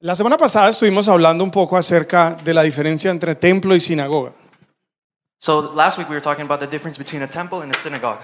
La semana pasada estuvimos hablando un poco acerca de la diferencia entre templo y sinagoga. So last week we were talking about the difference between a temple and a synagogue.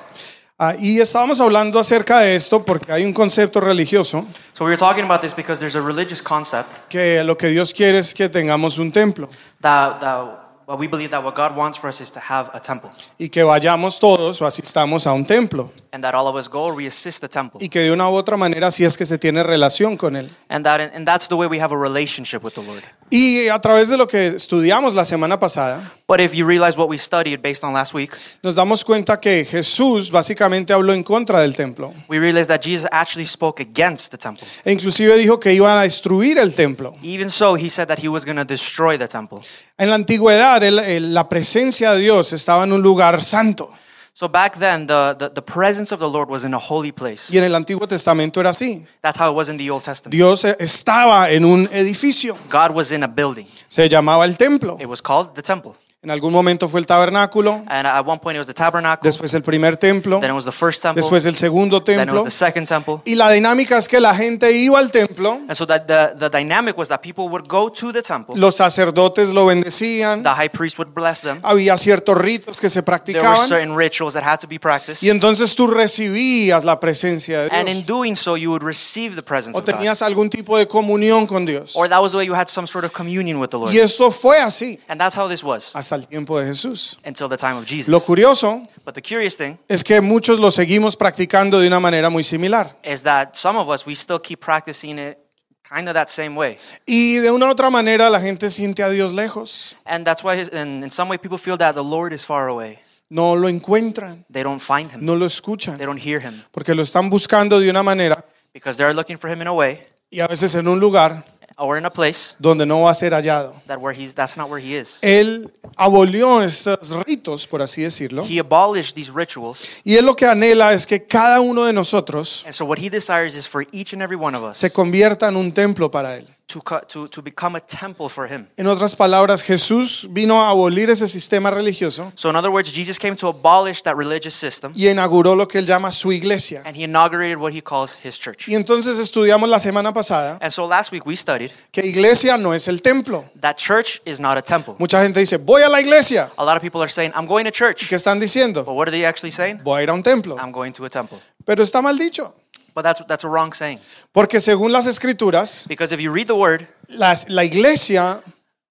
Ah, y estábamos hablando acerca de esto porque hay un concepto religioso So we were talking about this because there's a religious concept que lo que Dios quiere es que tengamos un templo that, that well, we believe that what God wants for us is to have a temple, y que vayamos todos o asistamos a un templo and that all of us go or we assist the temple, y que de una u otra manera si es que se tiene relación con él. and that and that's the way we have a relationship with the Lord. Y a través de lo que estudiamos la semana pasada, But if you realize what we studied based on last week, nos damos cuenta que Jesús básicamente habló en contra del templo we realize that Jesus actually spoke against the temple. e inclusive dijo que iban a destruir el templo. Even so, he said that he was going to destroy the temple. En la antigüedad el- el- la presencia de Dios estaba en un lugar santo So back then, the, the, the presence of the Lord was in a holy place. y en el Antiguo Testamento era así. That's how it was in the Old Testament. Dios eh, estaba en un edificio, God was in a building. se llamaba el templo. It was called the temple. En algún momento fue el tabernáculo, And at one point it was the tabernacle, después el primer templo, then it was the first temple, después el segundo then it templo. was the second temple. Y la dinámica es que la gente iba al templo, And so that the, the dynamic was that people would go to the temple, los sacerdotes lo bendecían, the high priest would bless them. había ciertos ritos que se There were practicaban certain rituals that had to be practiced. y entonces tú recibías la presencia de And in Dios doing so, you would receive the presence o of God. tenías algún tipo de comunión con Dios. Or that was the way you had some sort of communion with the Lord. Y esto fue así And that's how this was hasta el tiempo de Jesús. until the time of Jesus. Lo curioso But the curious thing es que muchos lo seguimos practicando de una manera muy similar. is that some of us, we still keep practicing it kind of that same way. Y de una u otra manera la gente siente a Dios lejos, And that's why, his, in, in some way, people feel that the Lord is far away. no lo encuentran, They don't find him, no lo escuchan, they don't hear him porque lo están buscando de una manera because they're looking for him in a way y a veces en un lugar or in a place donde no va a ser hallado. that where he's, that's not where he is. Él abolió estos ritos, por así decirlo, He abolished these rituals. y él lo que anhela es que cada uno de nosotros And so, what he desires is for each and every one of us se convierta en un templo para él. To, to, to become a temple for him. En otras palabras, Jesús vino a abolir ese sistema religioso So, in other words, Jesus came to abolish that religious system y inauguró lo que él llama su iglesia. and he inaugurated what he calls his church. Y entonces estudiamos la semana pasada And so, last week we studied que iglesia no es el templo. that church is not a temple. Mucha gente dice, voy a la iglesia. A lot of people are saying, I'm going to church. ¿Qué están diciendo? But what are they actually saying? Voy a ir a un templo. I'm going to a temple. Pero está mal dicho. But that's, that's a wrong saying. Porque según las escrituras, Because if you read the word, las- la iglesia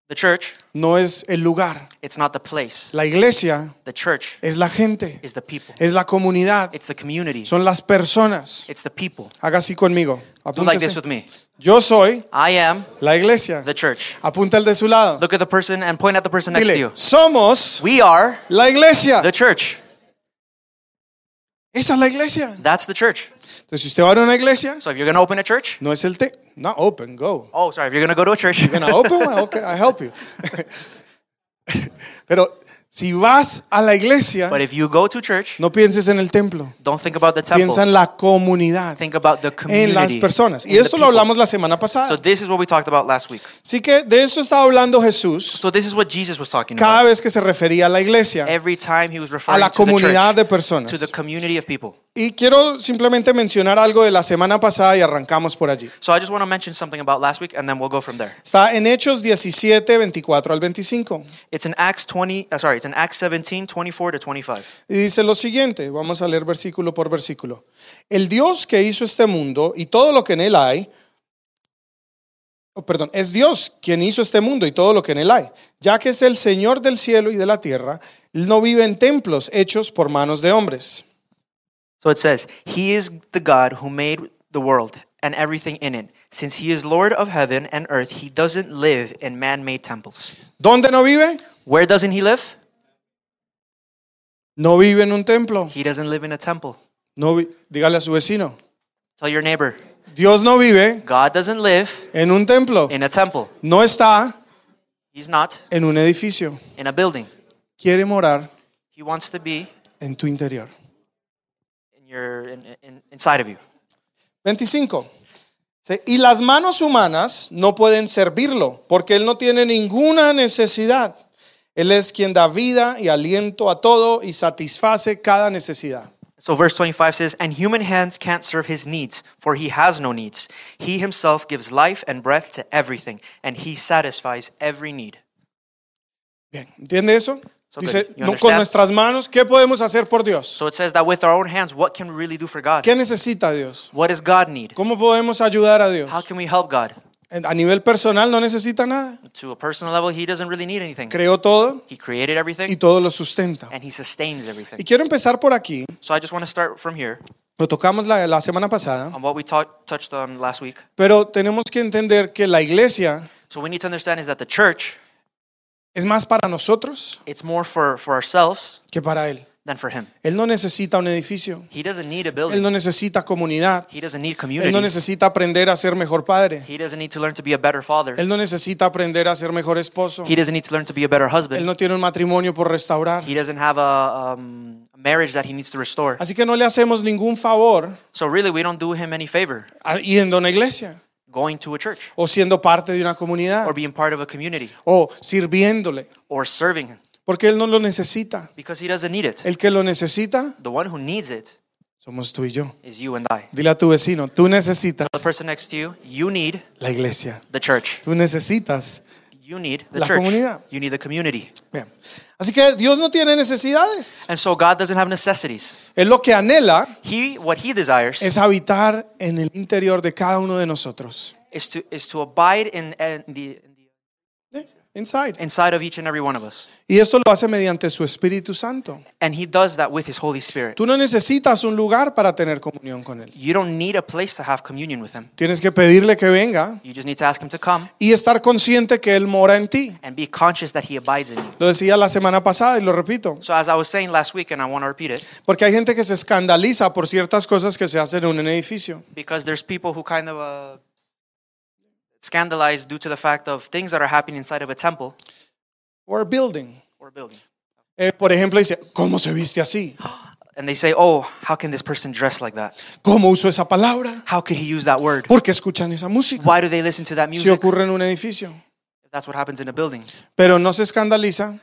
the church, no es el lugar. it's not the place. La iglesia The church es la gente, is the people, es la comunidad, it's the community, son las personas. it's the people. Haga así conmigo. Do like this Apúntese. with me. Yo soy I am la iglesia. the church. Apunta el de su lado. Look at the person and point at the person next to Dile, you. somos We are la iglesia. the church. Esa es la iglesia. That's the church. Entonces, si usted va a una iglesia, So if you're going to open a church, no es el te. No, open, go. oh, sorry, if you're going to go to a church, Gonna open one? Okay, I help you. Pero si vas a la iglesia, but if you go to church, no pienses en el templo. don't think about the temple. Piensa en la comunidad, Think about the en las community. personas. Y esto lo hablamos la semana So pasada. this is what we talked about last week. Así que de esto estaba hablando Jesús So this is what Jesus was talking cada about. vez que se refería a la iglesia, Every time he was a referring la to the comunidad de personas. to the community of people. Y quiero simplemente mencionar algo de la semana pasada y arrancamos por allí. So I just want to mention something about last week, and then we'll go from there. Está en Hechos 17, 24 al 25. It's in Acts 20. Uh, sorry, it's in Acts 17, 24 to 25. Y dice lo siguiente, vamos a leer versículo por versículo. El Dios que hizo este mundo y todo lo que en él hay, oh, perdón, es Dios quien hizo este mundo y todo lo que en él hay, ya que es el Señor del cielo y de la tierra, él no vive en templos hechos por manos de hombres. So it says, He is the God who made the world and everything in it. Since He is Lord of heaven and earth, He doesn't live in man-made temples. ¿Dónde no vive? Where doesn't He live? No vive en un templo. He doesn't live in a temple. No vi- dígale a su vecino. Tell your neighbor, Dios no vive God doesn't live en un templo. in a temple. No está He's not en un edificio. in a building. Quiere morar He wants to be en tu interior. Your in, in, inside of you. 25. Sí, Y las manos humanas no pueden servirlo, porque Él no tiene ninguna necesidad. Él es quien da vida y aliento a todo y satisface cada necesidad. So verse 25 says, And human hands can't serve his needs, for he has no needs. He himself gives life and breath to everything, and he satisfies every need. Bien, ¿entiende eso? So Dice, good. You no, con nuestras manos, ¿qué podemos hacer por Dios? So it says that with our own hands, what can we really do for God? ¿Qué necesita Dios? What does God need? ¿Cómo podemos ayudar a Dios? How can we help God? A nivel personal no necesita nada. To a personal level, he doesn't really need anything. Creó todo He created y everything, todo lo sustenta. and he sustains everything. Y quiero empezar por aquí. So I just want to start from here Lo tocamos la, la semana pasada. on what we touched on last week. Pero tenemos que entender que la iglesia So we need to understand is that the church, es más para nosotros it's more for, for ourselves que para Él. than for him. Él no necesita un edificio. He doesn't need a Él building. no necesita comunidad. He doesn't need Él community. no necesita aprender a ser mejor padre. He doesn't need to learn to be a better father. Él no necesita aprender a ser mejor esposo. He doesn't need to learn to be a better Él husband. no tiene un matrimonio por restaurar. He doesn't have a, um, a marriage that he needs to restore. Así que no le hacemos ningún favor So really, we don't do him any favor a- yendo a una iglesia going to a church o siendo parte de una comunidad or being part of a community o sirviéndole, or serving him porque Él no lo necesita. because he doesn't need it. El que lo necesita The one who needs it somos tú y yo. is you and I. Dile a tu vecino, tú necesitas The person next to you, you need la iglesia. the church. Tú necesitas. You need the La church. comunidad. You need the community. Bien. Así que Dios no tiene necesidades. And so God doesn't have necessities. Él lo que anhela He what he desires es habitar en el interior de cada uno de nosotros. is to is to abide in, in the Inside. inside of each and every one of us. Y esto lo hace mediante su Espíritu Santo. And he does that with his Holy Spirit. Tú no necesitas un lugar para tener comunión con Él. You don't need a place to have communion with him. Tienes que pedirle que venga You just need to ask him to come y estar consciente que Él mora en ti. and be conscious that he abides in you. Lo decía la semana pasada y lo repito. So as I was saying last week and I want to repeat it Porque hay gente que se escandaliza por ciertas cosas que se hacen en un edificio. because there's people who kind of uh, scandalize due to the fact of things that are happening inside of a temple O a building. or a building. Eh, por ejemplo, dice, ¿cómo se viste así? And they say, "Oh, how can this person dress like that? ¿Cómo usó esa palabra? How could he use that word? ¿Por qué escuchan esa música? Why do they listen to that music? Si music?" ocurre en un edificio. If that's what happens in a building. Pero no se escandaliza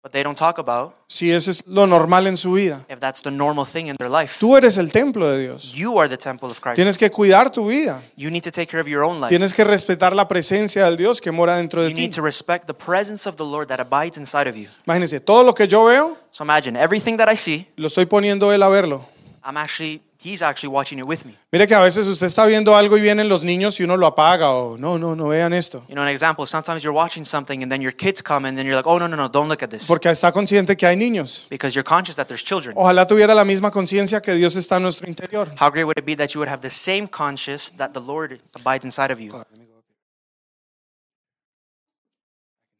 But they don't talk about si eso es lo normal en su vida. if that's the normal thing in their life. Tú eres el templo de Dios. You are the temple of Christ. Tienes que cuidar tu vida. You need to take care of your own life. Tienes que respetar la presencia del Dios que mora dentro de You ti. need to respect the presence of the Lord that abides inside of you. Imagínense, todo lo que yo veo, So imagine everything that I see, lo estoy poniendo él a verlo. I'm actually, he's actually watching it with me. Mire que a veces usted está viendo algo y vienen los niños y uno lo apaga o no, no, no vean esto. You know, an example, sometimes you're watching something and then your kids come and then you're like, oh, no, no, no, don't look at this. Porque está consciente que hay niños. Because you're conscious that there's children. Ojalá tuviera la misma conciencia que Dios está en nuestro interior. How great would it be that you would have the same conscious that the Lord abides inside of you?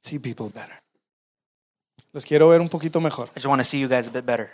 See people better. Los quiero ver un poquito mejor. I just want to see you guys a bit better.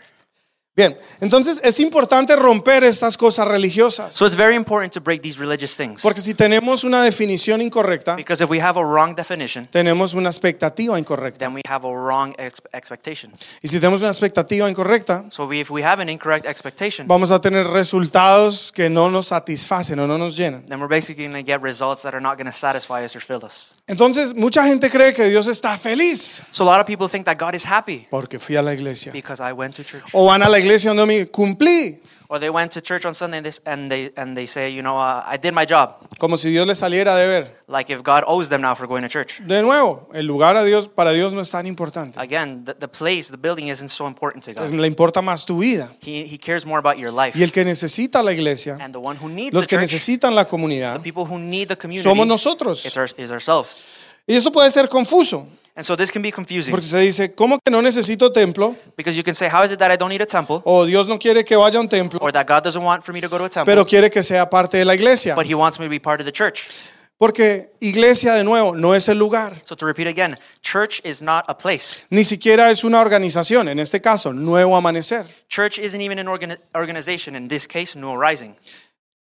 Bien, entonces es importante romper estas cosas religiosas. So it's very important to break these religious things. Porque si tenemos una definición incorrecta, Because if we have a wrong definition, tenemos una expectativa incorrecta. then we have a wrong ex- expectation. Y si tenemos una expectativa incorrecta, So we, if we have an incorrect expectation, vamos a tener resultados que no nos satisfacen o no nos llenan. then we're basically going to get results that are not going to satisfy us or fill us. Entonces, mucha gente cree que Dios está feliz So a lot of people think that God is happy porque fui a la iglesia. because I went to church. O van a la iglesia donde me cumplí, Or they went to church on Sunday and they, and they, and they say, you know, uh, I did my job. como si Dios les saliera de ver. Like if God owes them now for going to church. De nuevo, el lugar a Dios para Dios no es tan importante. Again, the, the place, the building isn't so important to God. le importa más tu vida. He, he cares more about your life. Y el que necesita la iglesia, And the one who needs los the que church, necesitan la comunidad, the people who need the community, somos nosotros. it's our, is ourselves. Y esto puede ser confuso, And so this can be confusing porque se dice, ¿cómo que no necesito templo? because you can say, how is it that I don't need a temple? O Dios no quiere que vaya a un templo, Or that God doesn't want for me to go to a temple, pero quiere que sea parte de la iglesia. but He wants me to be part of the church. Porque iglesia, de nuevo, no es el lugar. So to repeat again, church is not a place. Ni siquiera es una organización, en este caso, Nuevo Amanecer. Church isn't even an organi- organization, in this case, New Rising.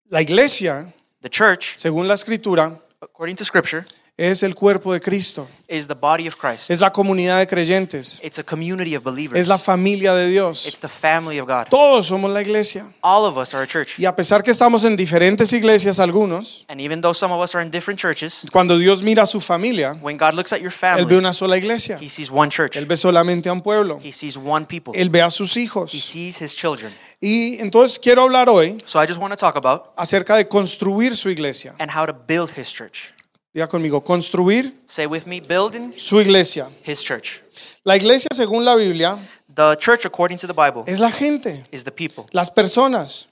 La iglesia, The church, según la escritura, according to Scripture, es el cuerpo de Cristo, is the body of Christ. es la comunidad de creyentes, It's a community of believers. es la familia de It's Dios. the family of God. Todos somos la iglesia. All of us are a church. Y a pesar que estamos en diferentes iglesias, algunos, And even though some of us are in different churches, cuando Dios mira a su familia, when God looks at your Él ve family, una sola iglesia. He sees one church. Él ve solamente a un pueblo. He sees one people. Él ve a sus He hijos. sees His children. Y entonces quiero hablar hoy So I just want to talk about acerca de construir su iglesia. and how to build his church. Diga conmigo, construir Say with me, building su iglesia. his church. La iglesia, según la Biblia, The church, according to the Bible, es la gente, is the people. las personas.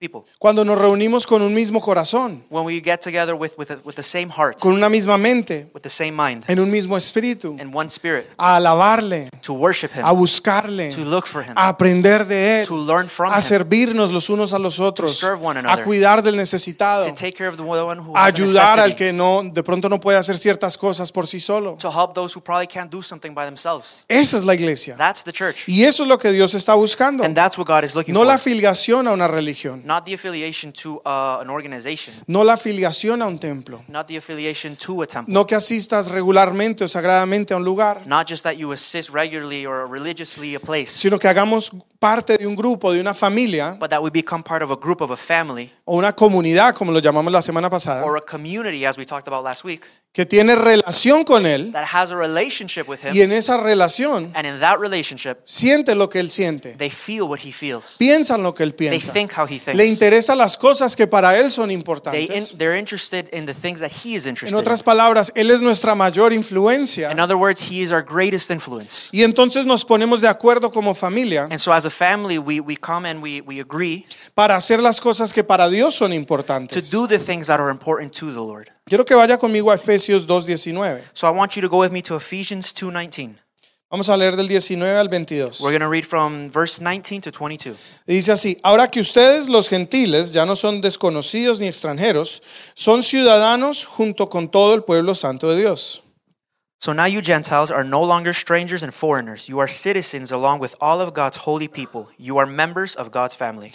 People. Cuando nos reunimos con un mismo corazón, When we get together with, with, with the same heart, con una misma mente, with the same mind, en un mismo espíritu, and one spirit, a alabarle, to worship him, a buscarle, to look for him, a aprender de to él, learn from a him, servirnos los unos a los otros, serve one a another, cuidar del necesitado, to take care of the one who a a ayudar al que no de pronto no puede hacer ciertas cosas por sí solo. to help those who probably can't do something by themselves. Esa es la iglesia. That's the church. Y eso es lo que Dios está buscando. And that's what God is looking No la for. afiliación a una religión, Not the affiliation to uh, an organization, no la afiliación a un templo, not the affiliation to a temple, no que asistas regularmente o sagradamente a un lugar, not just that you assist regularly or religiously a place, sino que hagamos parte de un grupo, de una familia but that we become part of a group of a family o una comunidad, como lo llamamos la semana pasada, or a community, as we talked about last week, que tiene relación con Él that has a relationship with y Him. en esa relación And in that relationship, siente lo que Él siente, they feel what He feels. piensa en lo que Él They piensa, think how He le thinks. interesan las cosas que para Él son They importantes. in, they're interested in the things that He is En interested otras in. palabras, Él es nuestra mayor influencia. In other words, He is our greatest influence. Y entonces nos ponemos de acuerdo como familia And so as a family, we, we come and we, we agree para hacer las cosas que para Dios son to importantes. do the things that are important to the Lord. Quiero que vaya conmigo a Efesios 2.19. So I want you to go with me to Ephesians 2:19. Vamos a leer del 19 al 22. We're going to read from verse 19 to 22. Y dice así, ahora que ustedes los gentiles ya no son desconocidos ni extranjeros, son ciudadanos junto con todo el pueblo santo de Dios. So now you Gentiles are no longer strangers and foreigners. You are citizens along with all of God's holy people. You are members of God's family.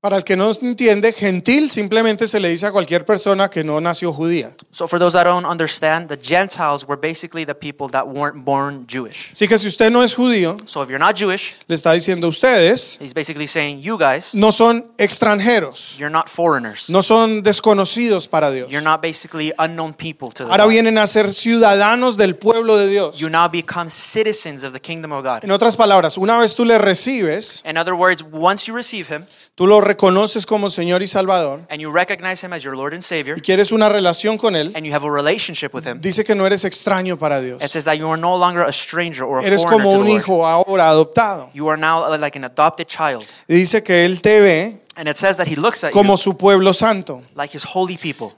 Para el que no entiende, gentil simplemente se le dice a cualquier persona que no nació judía. So for those that don't understand, the Gentiles were basically the people that weren't born Jewish. Así que si usted no es judío, So if you're not Jewish, le está diciendo ustedes he's basically saying you guys, no son extranjeros, you're not foreigners. no son desconocidos para Dios. You're not basically unknown people to the Ahora vienen a ser ciudadanos del pueblo de Dios. You now become citizens of the kingdom of God. En otras palabras, una vez tú le recibes, In other words, once you receive him tú lo reconoces como Señor y Salvador and you recognize him as your Lord and Savior y quieres una relación con Él, and you have a relationship with him, dice que no eres extraño para Dios. it says that you are no longer a stranger or a Eres foreigner como to un the Lord. hijo ahora adoptado. You are now like an adopted child. Y dice que Él te ve And it says that he looks at como you su pueblo santo. like his holy people.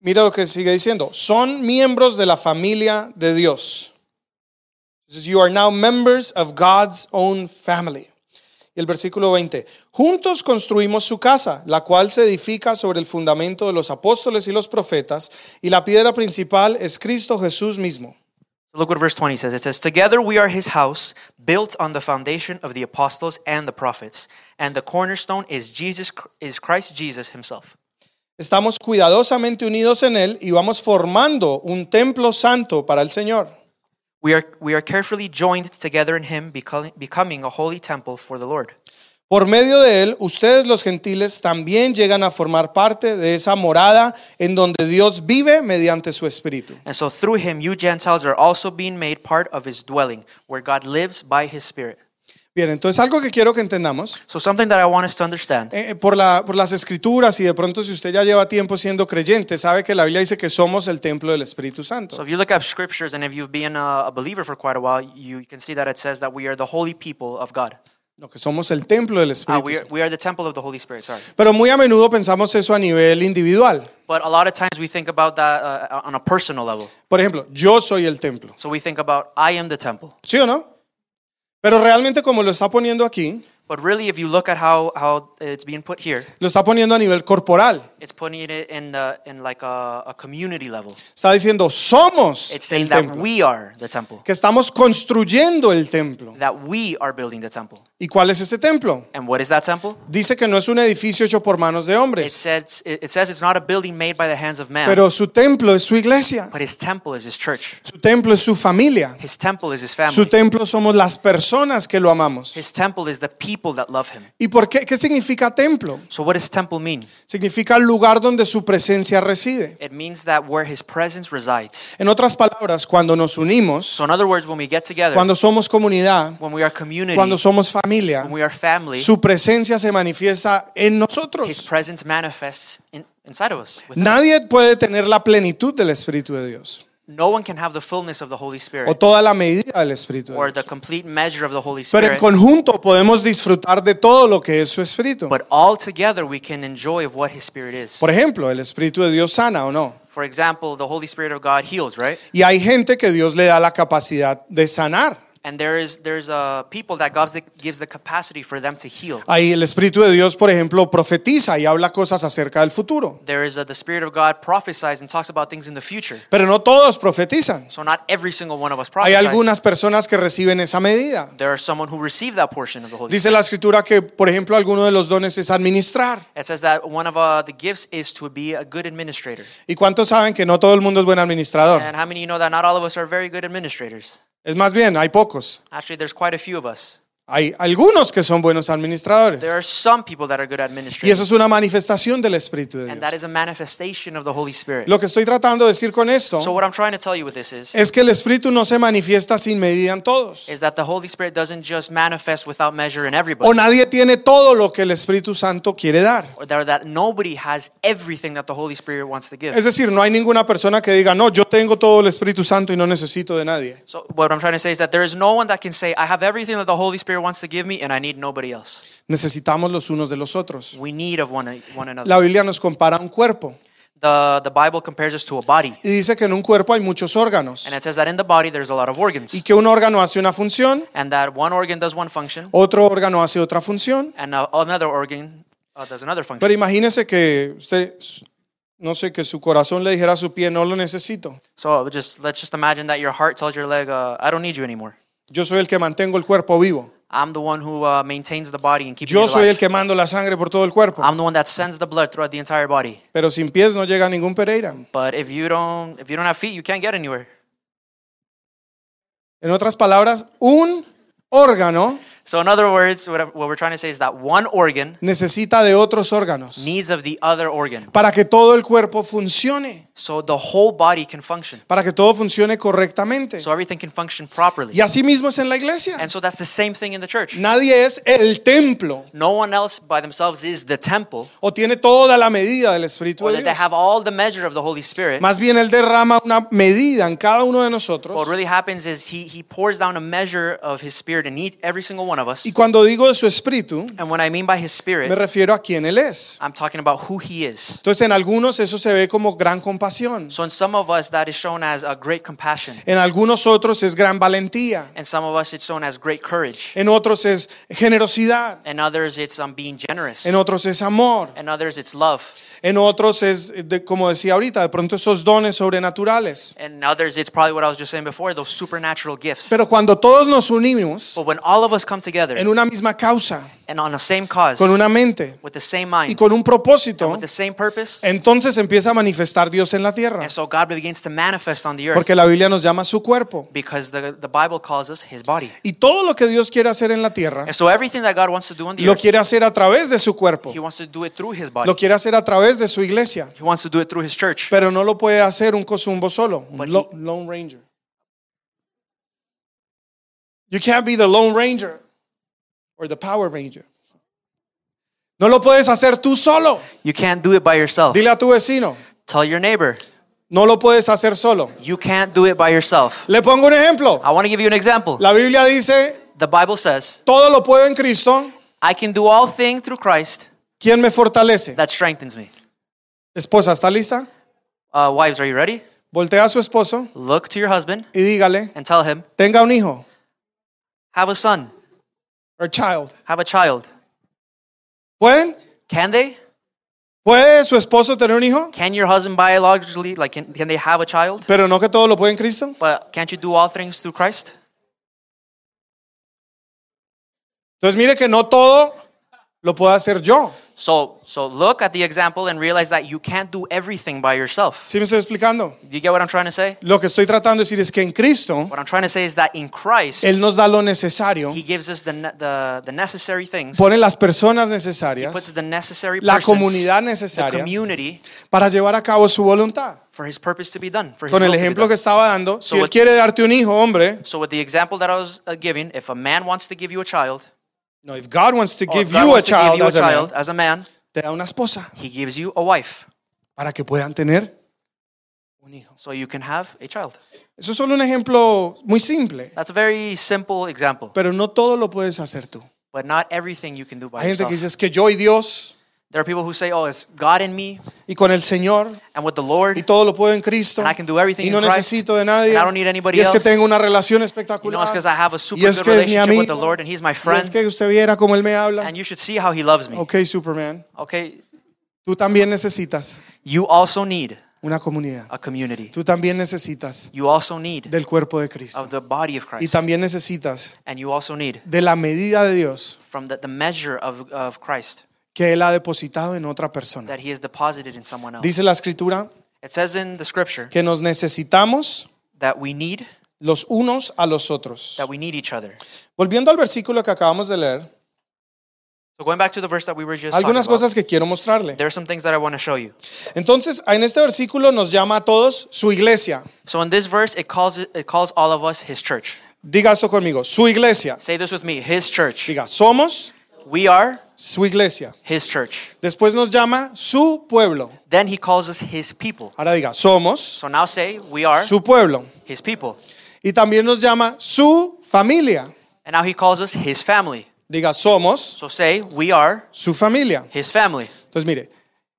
Mira lo que sigue diciendo. Son miembros de la familia de Dios. It says, You are now members of God's own family. Y el versículo 20. Juntos construimos su casa, la cual se edifica sobre el fundamento de los apóstoles y los profetas, y la piedra principal es Cristo Jesús mismo. Look what verse 20 says. It says, Together we are his house, built on the foundation of the apostles and the prophets, and the cornerstone is Jesus is Christ Jesus himself. Estamos cuidadosamente unidos en Él y vamos formando un templo santo para el Señor. We are, we are carefully joined together in him, becoming, a holy temple for the Lord. Por medio de él, ustedes los gentiles también llegan a formar parte de esa morada en donde Dios vive mediante su espíritu. And so through him, you Gentiles are also being made part of his dwelling, where God lives by his Spirit. Bien, entonces algo que quiero que entendamos, So something that I want us to understand. eh, por, la- por las escrituras y de pronto si usted ya lleva tiempo siendo creyente, sabe que la Biblia dice que somos el templo del Espíritu So Santo. if you look at scriptures and if you've been a, a believer for quite a while, you can see that it says that we are the holy people of God. No, que somos el templo del Uh, Espíritu we, are, Santo. we are the temple of the Holy Spirit, sorry. Pero muy a menudo pensamos eso a nivel individual. But a lot of times we think about that uh, on a personal level. Por ejemplo, yo soy el templo. So we think about, I am the temple. ¿Sí o no? Pero realmente como lo está poniendo aquí, But really, if you look at how, how it's being put here, lo está poniendo a nivel corporal. It's putting it in, the, in like a, a community level. Está diciendo, somos It's el saying that templo. we are the temple, Que estamos construyendo el templo. that we are building the temple. ¿Y cuál es ese templo? And what is that temple? Dice que no es un edificio hecho por manos de It hombres, says, it it says it's not a building made by the hands of man, pero su templo es su iglesia. but his temple is his church. Su templo es su familia. His temple is his Su family. templo somos las personas que lo amamos. His temple is the people that love him. ¿Y por qué? ¿Qué significa templo? So what does temple mean? Significa lugar donde su presencia reside. It means that where his presence resides. En otras palabras, cuando nos unimos, So in other words, when we get together, cuando somos comunidad, when we are community, cuando somos familia, when we are family, su presencia se manifiesta en his nosotros. presence manifests in, inside of us. Nadie puede tener la plenitud del Espíritu de Dios No one can have the fullness of the Holy o Spirit toda la medida del Espíritu de or the complete measure of the Holy Pero en Spirit. conjunto podemos disfrutar de todo lo que es su Espíritu. But all together we can enjoy of what his spirit is. Por ejemplo, el Espíritu de Dios sana o no. For example, the Holy Spirit of God heals, right? Y hay gente que Dios le da la capacidad de sanar. And there is there's uh, people that God gives the capacity for them to heal. Ahí el Espíritu de Dios, por ejemplo, profetiza y habla cosas acerca del futuro. There is uh, the Spirit of God prophesies and talks about things in the future. Pero no todos profetizan. So not every single one of us prophesies. Hay algunas personas que reciben esa medida. There are someone who receive that portion of the Holy Dice Spirit. la escritura que, por ejemplo, alguno de los dones es administrar. It says that one of uh, the gifts is to be a good administrator. ¿Y cuántos saben que no todo el mundo es buen administrador? And how many you know that not all of us are very good administrators? Es más bien, hay pocos. Actually, there's quite a few of us. Hay algunos que son buenos administradores. There are some people that are good Y eso administrators. es una manifestación del Espíritu de And Dios. that is a manifestation of the Holy Spirit. Lo que estoy tratando de decir con So esto what I'm trying to tell you with this is, es que el Espíritu no se manifiesta sin medida en todos. is that the Holy Spirit doesn't just manifest without measure in O everybody. nadie tiene todo lo que el Espíritu Santo quiere dar. Or that nobody has everything that the Holy Spirit wants to give. Es decir, no hay ninguna persona que diga, no, yo tengo todo el Espíritu Santo y no necesito de nadie. So what I'm trying to say is that there is no one that can say, I have everything that the Holy Spirit wants to give me and I need nobody else. Necesitamos los unos de los otros. We need of one, one another. La Biblia nos compara a un cuerpo The, the Bible compares us to a body. y dice que en un cuerpo hay muchos órganos And it says that in the body there's a lot of organs. y que un órgano hace una función, And that one organ does one function otro órgano hace otra función. and uh, another organ uh, does another function. Pero imagínese que usted, no sé, que su corazón le dijera a su pie, no lo necesito. So just let's just imagine that your heart tells your leg, uh, I don't need you anymore. Yo soy el que mantengo el cuerpo vivo. I'm the one who uh, maintains the body and keeps Yo it soy el alive. que mando la sangre por todo el cuerpo. I'm the one that sends the blood throughout the entire body. Pero sin pies no llega ningún Pereira. But if you don't, if you don't have feet, you can't get anywhere. En otras palabras, un órgano So in other words, what we're trying to say is that one organ necesita de otros órganos needs of the other organ, para que todo el cuerpo funcione, so the whole body can function, para que todo funcione correctamente. so everything can function properly. Y así mismo es en la iglesia. And so that's the same thing in the church. Nadie es el templo No one else by themselves is the temple, o tiene toda la medida del Espíritu or de that they Dios. have all the measure of the Holy Spirit. Más bien Él derrama una medida en cada uno de nosotros. What really happens is he, he pours down a measure of his spirit in each, every single one of us. Y cuando digo de su Espíritu, And when I mean by his me spirit, refiero a quién Él es. I'm talking about who he is. Entonces en algunos eso se ve como gran compasión. So in some of us, that is shown as a great compassion. En algunos otros es gran valentía. And some of us, it's shown as great courage. En otros es generosidad. And others, it's um, being generous. En otros es amor. And others, it's love. En otros es, de- como decía ahorita, de pronto esos dones sobrenaturales. And others, it's probably what I was just saying before, those supernatural gifts. Pero cuando todos nos unimos But when all of us come together en una misma causa, and on the same cause, con una mente with the same y mind, con un propósito, with the same purpose, entonces empieza a manifestar Dios en la tierra. and so God begins to manifest on the earth. Porque la Biblia nos llama su cuerpo. Because the, the Bible calls us his body. Y todo lo que Dios quiere hacer en la tierra, And so everything that God wants to do on the lo earth, quiere hacer a través de su cuerpo. he wants to do it through his body. Lo quiere hacer a través de su iglesia. He wants to do it through his church. Pero no lo puede hacer un cosumbo solo, un But lo- Lone Ranger. You can't be the Lone Ranger or the Power Ranger. No lo puedes hacer tú solo. You can't do it by yourself. Dile a tu vecino, Tell your neighbor, no lo puedes hacer solo. you can't do it by yourself. Le pongo un ejemplo. I want to give you an example. La Biblia dice, The Bible says, todo lo puedo en Cristo, I can do all things through Christ ¿quién me fortalece? that strengthens me. Esposa, ¿está lista? Uh, wives, are you ready? Voltea a su esposo Look to your husband y dígale, and tell him, tenga un hijo have a son, or a child. have a child. ¿Pueden? Can they? ¿Puede su esposo tener un hijo? Can your husband biologically, like, can, can they have a child? Pero no que todo lo puede en Cristo. But can't you do all things through Christ? Entonces mire que no todo lo puedo hacer yo. So, so look at the example and realize that you can't do everything by yourself. ¿Sí me estoy explicando? Do you get what I'm trying to say? Lo que estoy tratando de decir es que en Cristo, What I'm trying to say is that in Christ, Él nos da lo necesario, He gives us the, ne- the, the necessary things. pone las personas He necesarias puts the necessary la persons, comunidad the necesaria community, para llevar a cabo su voluntad. for His purpose to be done. For his Con will el to be ejemplo done. que estaba dando, si So Él what- quiere darte un hijo, hombre, So with the example that I was uh, giving, if a man wants to give you a child, no, if God wants to give you a wants to give child you a as a man, as a man, te da una esposa He gives you a wife, para que puedan tener un hijo. so you can have a child. Eso es solo un ejemplo muy simple, That's a very simple example, pero no todo lo puedes hacer tú. but not everything you can do by Hay gente yourself. que dice es que yo y Dios There are people who say, "Oh, it's God in me y con el Señor and with the Lord, y todo lo puedo en Cristo and I can do everything y no in Christ, necesito de nadie and I don't need anybody y es que else. tengo una relación You know, it's because I have a super es good que es mi relationship with the Lord, and He's my y es friend, que usted viera cómo Él me habla. and you should see how He loves me." Ok, Superman, Okay, tú también necesitas you also need una comunidad. a community. Tú también necesitas You also need del cuerpo de Cristo. of the body of Y Christ, también necesitas and you also need de la medida de Dios from the, the measure of, of Christ que Él ha depositado en otra persona. that He has deposited in someone else. Dice la escritura It says in the scripture que nos necesitamos that we need los unos a los otros. that we need each other. Volviendo al versículo que acabamos de leer, So going back to the verse that we were just algunas talking about, cosas que quiero mostrarle. there are some things that I want to show you. Entonces, en este versículo nos llama a todos su iglesia. So in this verse, it calls it, it calls all of us His church. Diga esto conmigo, su iglesia. Say this with me: His church. Diga, somos We are su iglesia. His church. Después nos llama su pueblo. Then He calls us His people. Ahora diga, somos So now say we are su pueblo. His people. Y también nos llama su familia. And now He calls us His family. Diga, somos So say we are su familia. His family. Entonces, mire,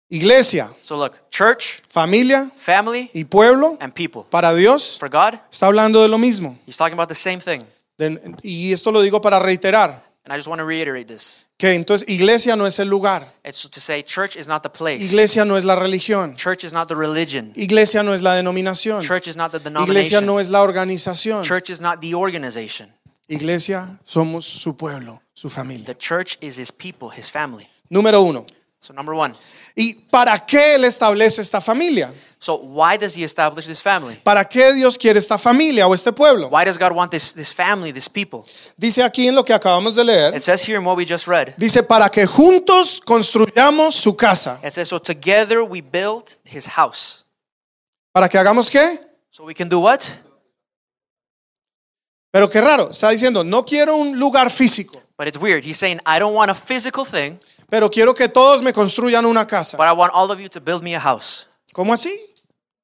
iglesia, So look, church, familia family, y pueblo and people. para Dios For God, está hablando de lo mismo. He's talking about the same thing. De- Y esto lo digo para reiterar, And I just want to reiterate this. que entonces iglesia no es el lugar, It's to say church is not the place. iglesia no es la religión, Church is not the religion. iglesia no es la denominación, Church is not the iglesia denomination. no es la organización, Church is not the organization. iglesia somos su pueblo, su familia. The church is his people, his family. Número uno. So number one. ¿Y para qué Él establece esta familia? So why does he establish this family? ¿Para qué Dios quiere esta familia o este pueblo? Why does God want this, this family, this people? Dice aquí en lo que acabamos de leer, It says here in what we just read. dice, para que juntos construyamos su casa. It says, so together we build his house. ¿Para que hagamos qué? So we can do what? Pero qué raro, está diciendo, no quiero un lugar físico, But it's weird. He's saying, I don't want a physical thing, pero quiero que todos me construyan una casa. but I want all of you to build me a house. ¿Cómo así?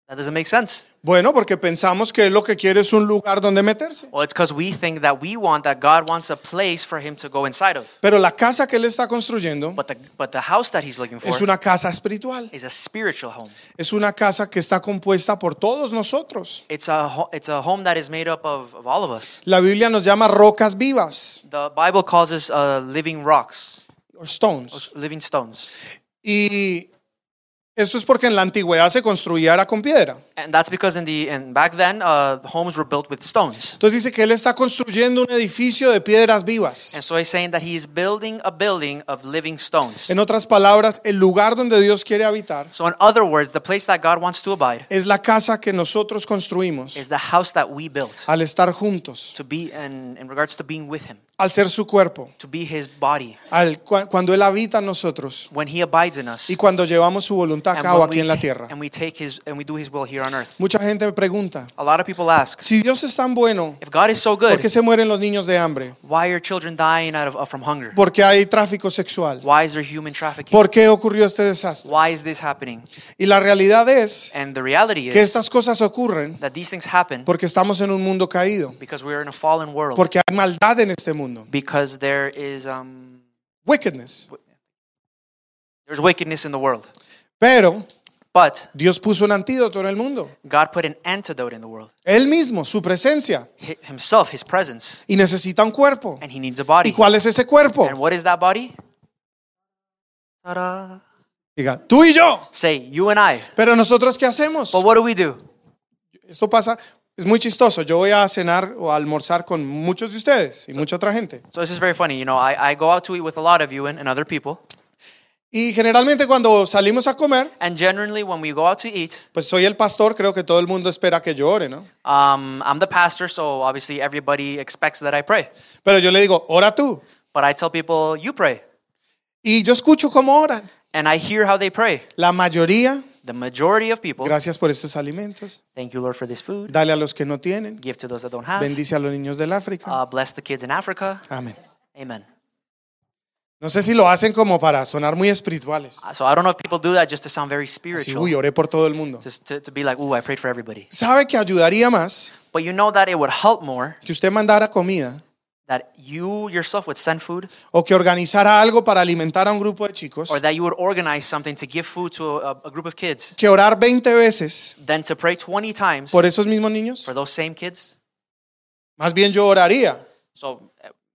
That doesn't make sense. Bueno, porque pensamos que lo que quiere es un lugar donde meterse. Well, it's because we think that we want that God wants a place for him to go inside of. Pero la casa que Él está construyendo But the, but the house that he's looking for es una casa espiritual. is a spiritual home. Es una casa que está compuesta por todos nosotros. It's a, it's a home that is made up of, of all of us. La Biblia nos llama rocas vivas, The Bible calls us uh, living rocks, o stones. living stones. Y esto es porque en la antigüedad se construía era con piedra. And that's because in the and back then uh, homes were built with stones. Entonces dice que Él está construyendo un edificio de piedras vivas. And so he's saying that he's building a building of living stones. En otras palabras, el lugar donde Dios quiere habitar So in other words, the place that God wants to abide es la casa que nosotros construimos is the house that we built al estar juntos, to be in, in regards to being with him, al ser su cuerpo, to be his body al, cu- cuando Él habita en nosotros when he abides in us. y cuando llevamos su voluntad a and, cabo when aquí we en la ta- tierra. and we take his and we do his will here on earth. Mucha gente me pregunta, A lot of people ask, si Dios es tan bueno, if God is so ¿por good, qué se mueren los niños de hambre? why are children dying out of, uh, from hunger? ¿Por qué hay tráfico sexual? Why is there human trafficking? ¿Por qué ocurrió este desastre? Why is this happening? Y la realidad es And the reality que is estas cosas ocurren that these things happen porque estamos en un mundo caído, because we're in a fallen world. porque hay maldad en este mundo, Because there is um wickedness. there's wickedness in the world. Pero But Dios puso un antídoto en el mundo. God put an antidote in the world. Él mismo, su presencia. Hi- Himself, His presence, Y necesita un cuerpo. and He needs a ¿Y body. cuál es ese cuerpo? And what is that body? Ta-da. Diga, tú y yo. Say you and I. Pero nosotros, ¿qué hacemos? But what do we do? Esto pasa, Es muy chistoso. Yo voy a cenar o a almorzar con muchos de ustedes y mucha otra gente. So this is very funny. You know, I, I go out to eat with a lot of you and, and other people. Y generalmente cuando salimos a comer, And generally, when we go out to eat, pues soy el pastor, creo que todo el mundo espera que yo ore, ¿no? um, I'm the pastor, so obviously everybody expects that I pray. Pero yo le digo, ora tú. But I tell people, you pray. Y yo escucho cómo oran. And I hear how they pray. La mayoría, The majority of people, gracias por estos alimentos. thank you, Lord, for this food. Dale a los que no tienen. Give to those that don't have. Bendice a los niños del África. Uh, bless the kids in Africa. Amén. Amen. No sé si lo hacen como para sonar muy espirituales. Uh, So I don't know if people do that just to sound very Así, spiritual, uy, oré por todo el mundo. just to, to be like, ooh, I prayed for everybody. ¿Sabe que ayudaría más But you know that it would help more que usted mandara comida that you yourself would send food o que organizara algo para alimentar a un grupo de chicos or that you would organize something to give food to a, a group of kids que orar 20 veces than to pray 20 times por esos mismos niños? for those same kids? Más bien yo oraría, So,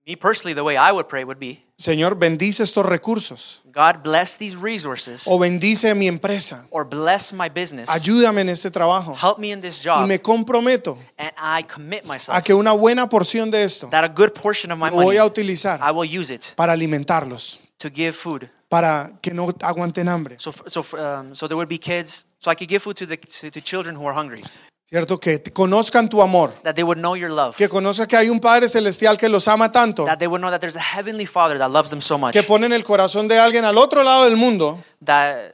me personally, the way I would pray would be Señor, bendice estos recursos God bless these resources o bendice mi empresa. or bless my business. Ayúdame en este trabajo Help me in this y job. me comprometo And I commit a myself que una buena porción de esto that a good portion of my lo voy money, a utilizar I will use it para alimentarlos, to give food. para que no aguanten hambre. So, so, um, so there would be kids. So I could give food to the to, to children who are hungry. ¿Cierto? Que te conozcan tu amor, That they would know your love. que conozcan que hay un Padre Celestial que los ama tanto, That they would know that there's a heavenly Father that loves them so much. que pone en el corazón de alguien al otro lado del mundo, That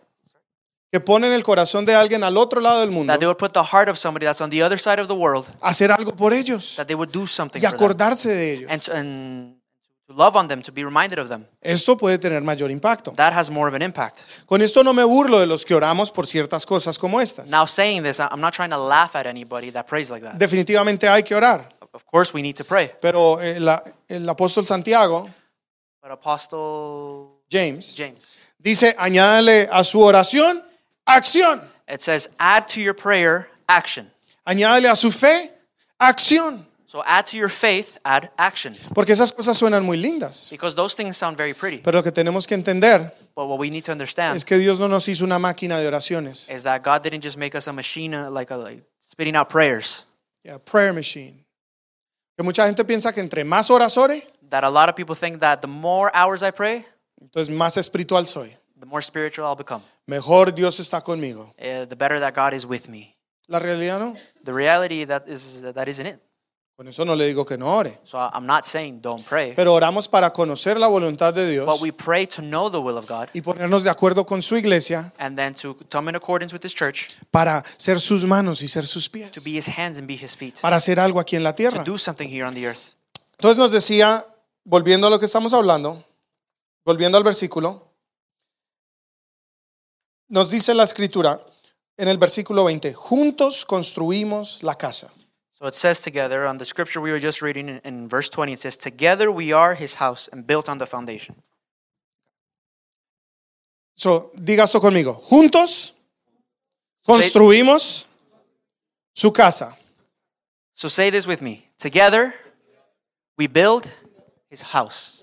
que pone en el corazón de alguien al otro lado del mundo, that they would put the heart of somebody that's on the other side of the world. hacer algo por ellos That they would do something y for them. acordarse de ellos. And to, and to love on them, to be reminded of them. Esto puede tener mayor impacto. That has more of an impact. Con esto no me burlo de los que oramos por ciertas cosas como estas. Now, saying this, I'm not trying to laugh at anybody that prays like that. Definitivamente hay que orar, Of course, we need to pray. pero eh, la- el apóstol Santiago, But Apostle James, James, dice, añádale a su oración acción, it says, add to your prayer action. añádale a su fe acción, So add to your faith, add action. porque esas cosas suenan muy lindas. Because those things sound very pretty. Pero lo que tenemos que entender But what we need to understand es que Dios no nos hizo una máquina de oraciones, is that God didn't just make us a machine uh, like, a, like spitting out prayers. Yeah, prayer machine. Que mucha gente piensa que entre más horas ore, That a lot of people think that the more hours I pray, entonces más espiritual soy. the more spiritual I'll become. Mejor Dios está conmigo. Uh, the better that God is with me. La realidad no. The reality that is that isn't it. Con eso no le digo que no ore. So I'm not saying don't pray, Pero oramos para conocer la voluntad de Dios but we pray to know the will of God y ponernos de acuerdo con su iglesia and then to come in accordance with His church, para ser sus manos y ser sus pies. to be His hands and be His feet, Para hacer algo aquí en la to tierra. do something here on the earth. Entonces nos decía, volviendo a lo que estamos hablando, volviendo al versículo, nos dice la escritura en el versículo 20, juntos construimos la casa. So it says together on the scripture we were just reading in, in verse 20, it says, Together we are His house and built on the foundation. So, diga esto conmigo. Juntos construimos su casa. So say this with me. Together we build His house.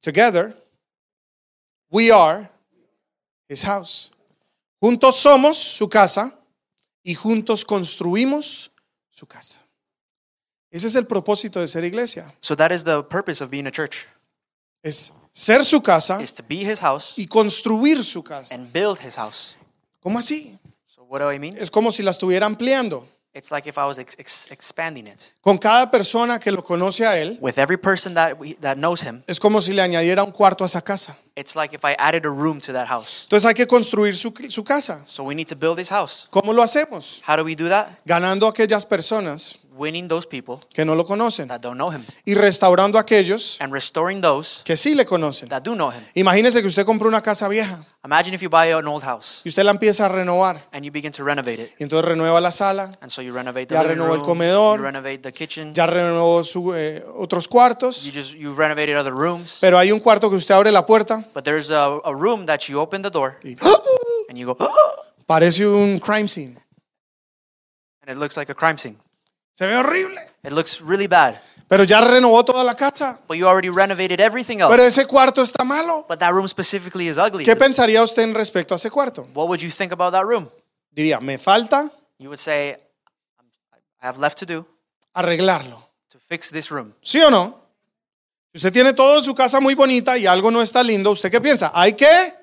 Together, we are his house. Juntos somos su casa y juntos construimos su casa. Ese es el propósito de ser iglesia. So that is the purpose of being a church, Es ser su casa is to be His house y construir su casa. and build His house. ¿Cómo así? So what do I mean? Es como si la estuviera ampliando. It's like if I was ex- ex- expanding it. Con cada persona que lo conoce a él, With every person that, we, that knows Him, es como si le añadiera un cuarto a esa casa. it's like if I added a room to that house. Entonces hay que construir su, su casa. So we need to build this house. ¿Cómo lo hacemos? How do we do that? Ganando a aquellas personas Winning those people que no lo conocen that don't know Him y restaurando a aquellos and restoring those que sí le conocen. that do know Him. Imagínese que usted compra una casa vieja Imagine if you buy an old house y usted la empieza a renovar. and you begin to renovate it. Y entonces renueva la sala, And so you renovate the Ya living renovó el room, comedor. you renovate the kitchen, ya renovó su, eh, otros cuartos, you just you renovated other rooms. pero hay un cuarto que usted abre la puerta But there's a, a room that you open the door y and you go, parece un crime scene. and it looks like a crime scene. Se ve horrible. It looks really bad. Pero ya renovó toda la casa. But you already renovated everything Pero else. ese cuarto está malo. But that room specifically is ugly. ¿Qué pensaría usted en respecto a ese cuarto? What would you think about that room? Diría, me falta You would say, I have left to do Arreglarlo. to fix this room. ¿Sí o no? Si usted tiene todo en su casa muy bonita y algo no está lindo, ¿usted qué piensa? Hay que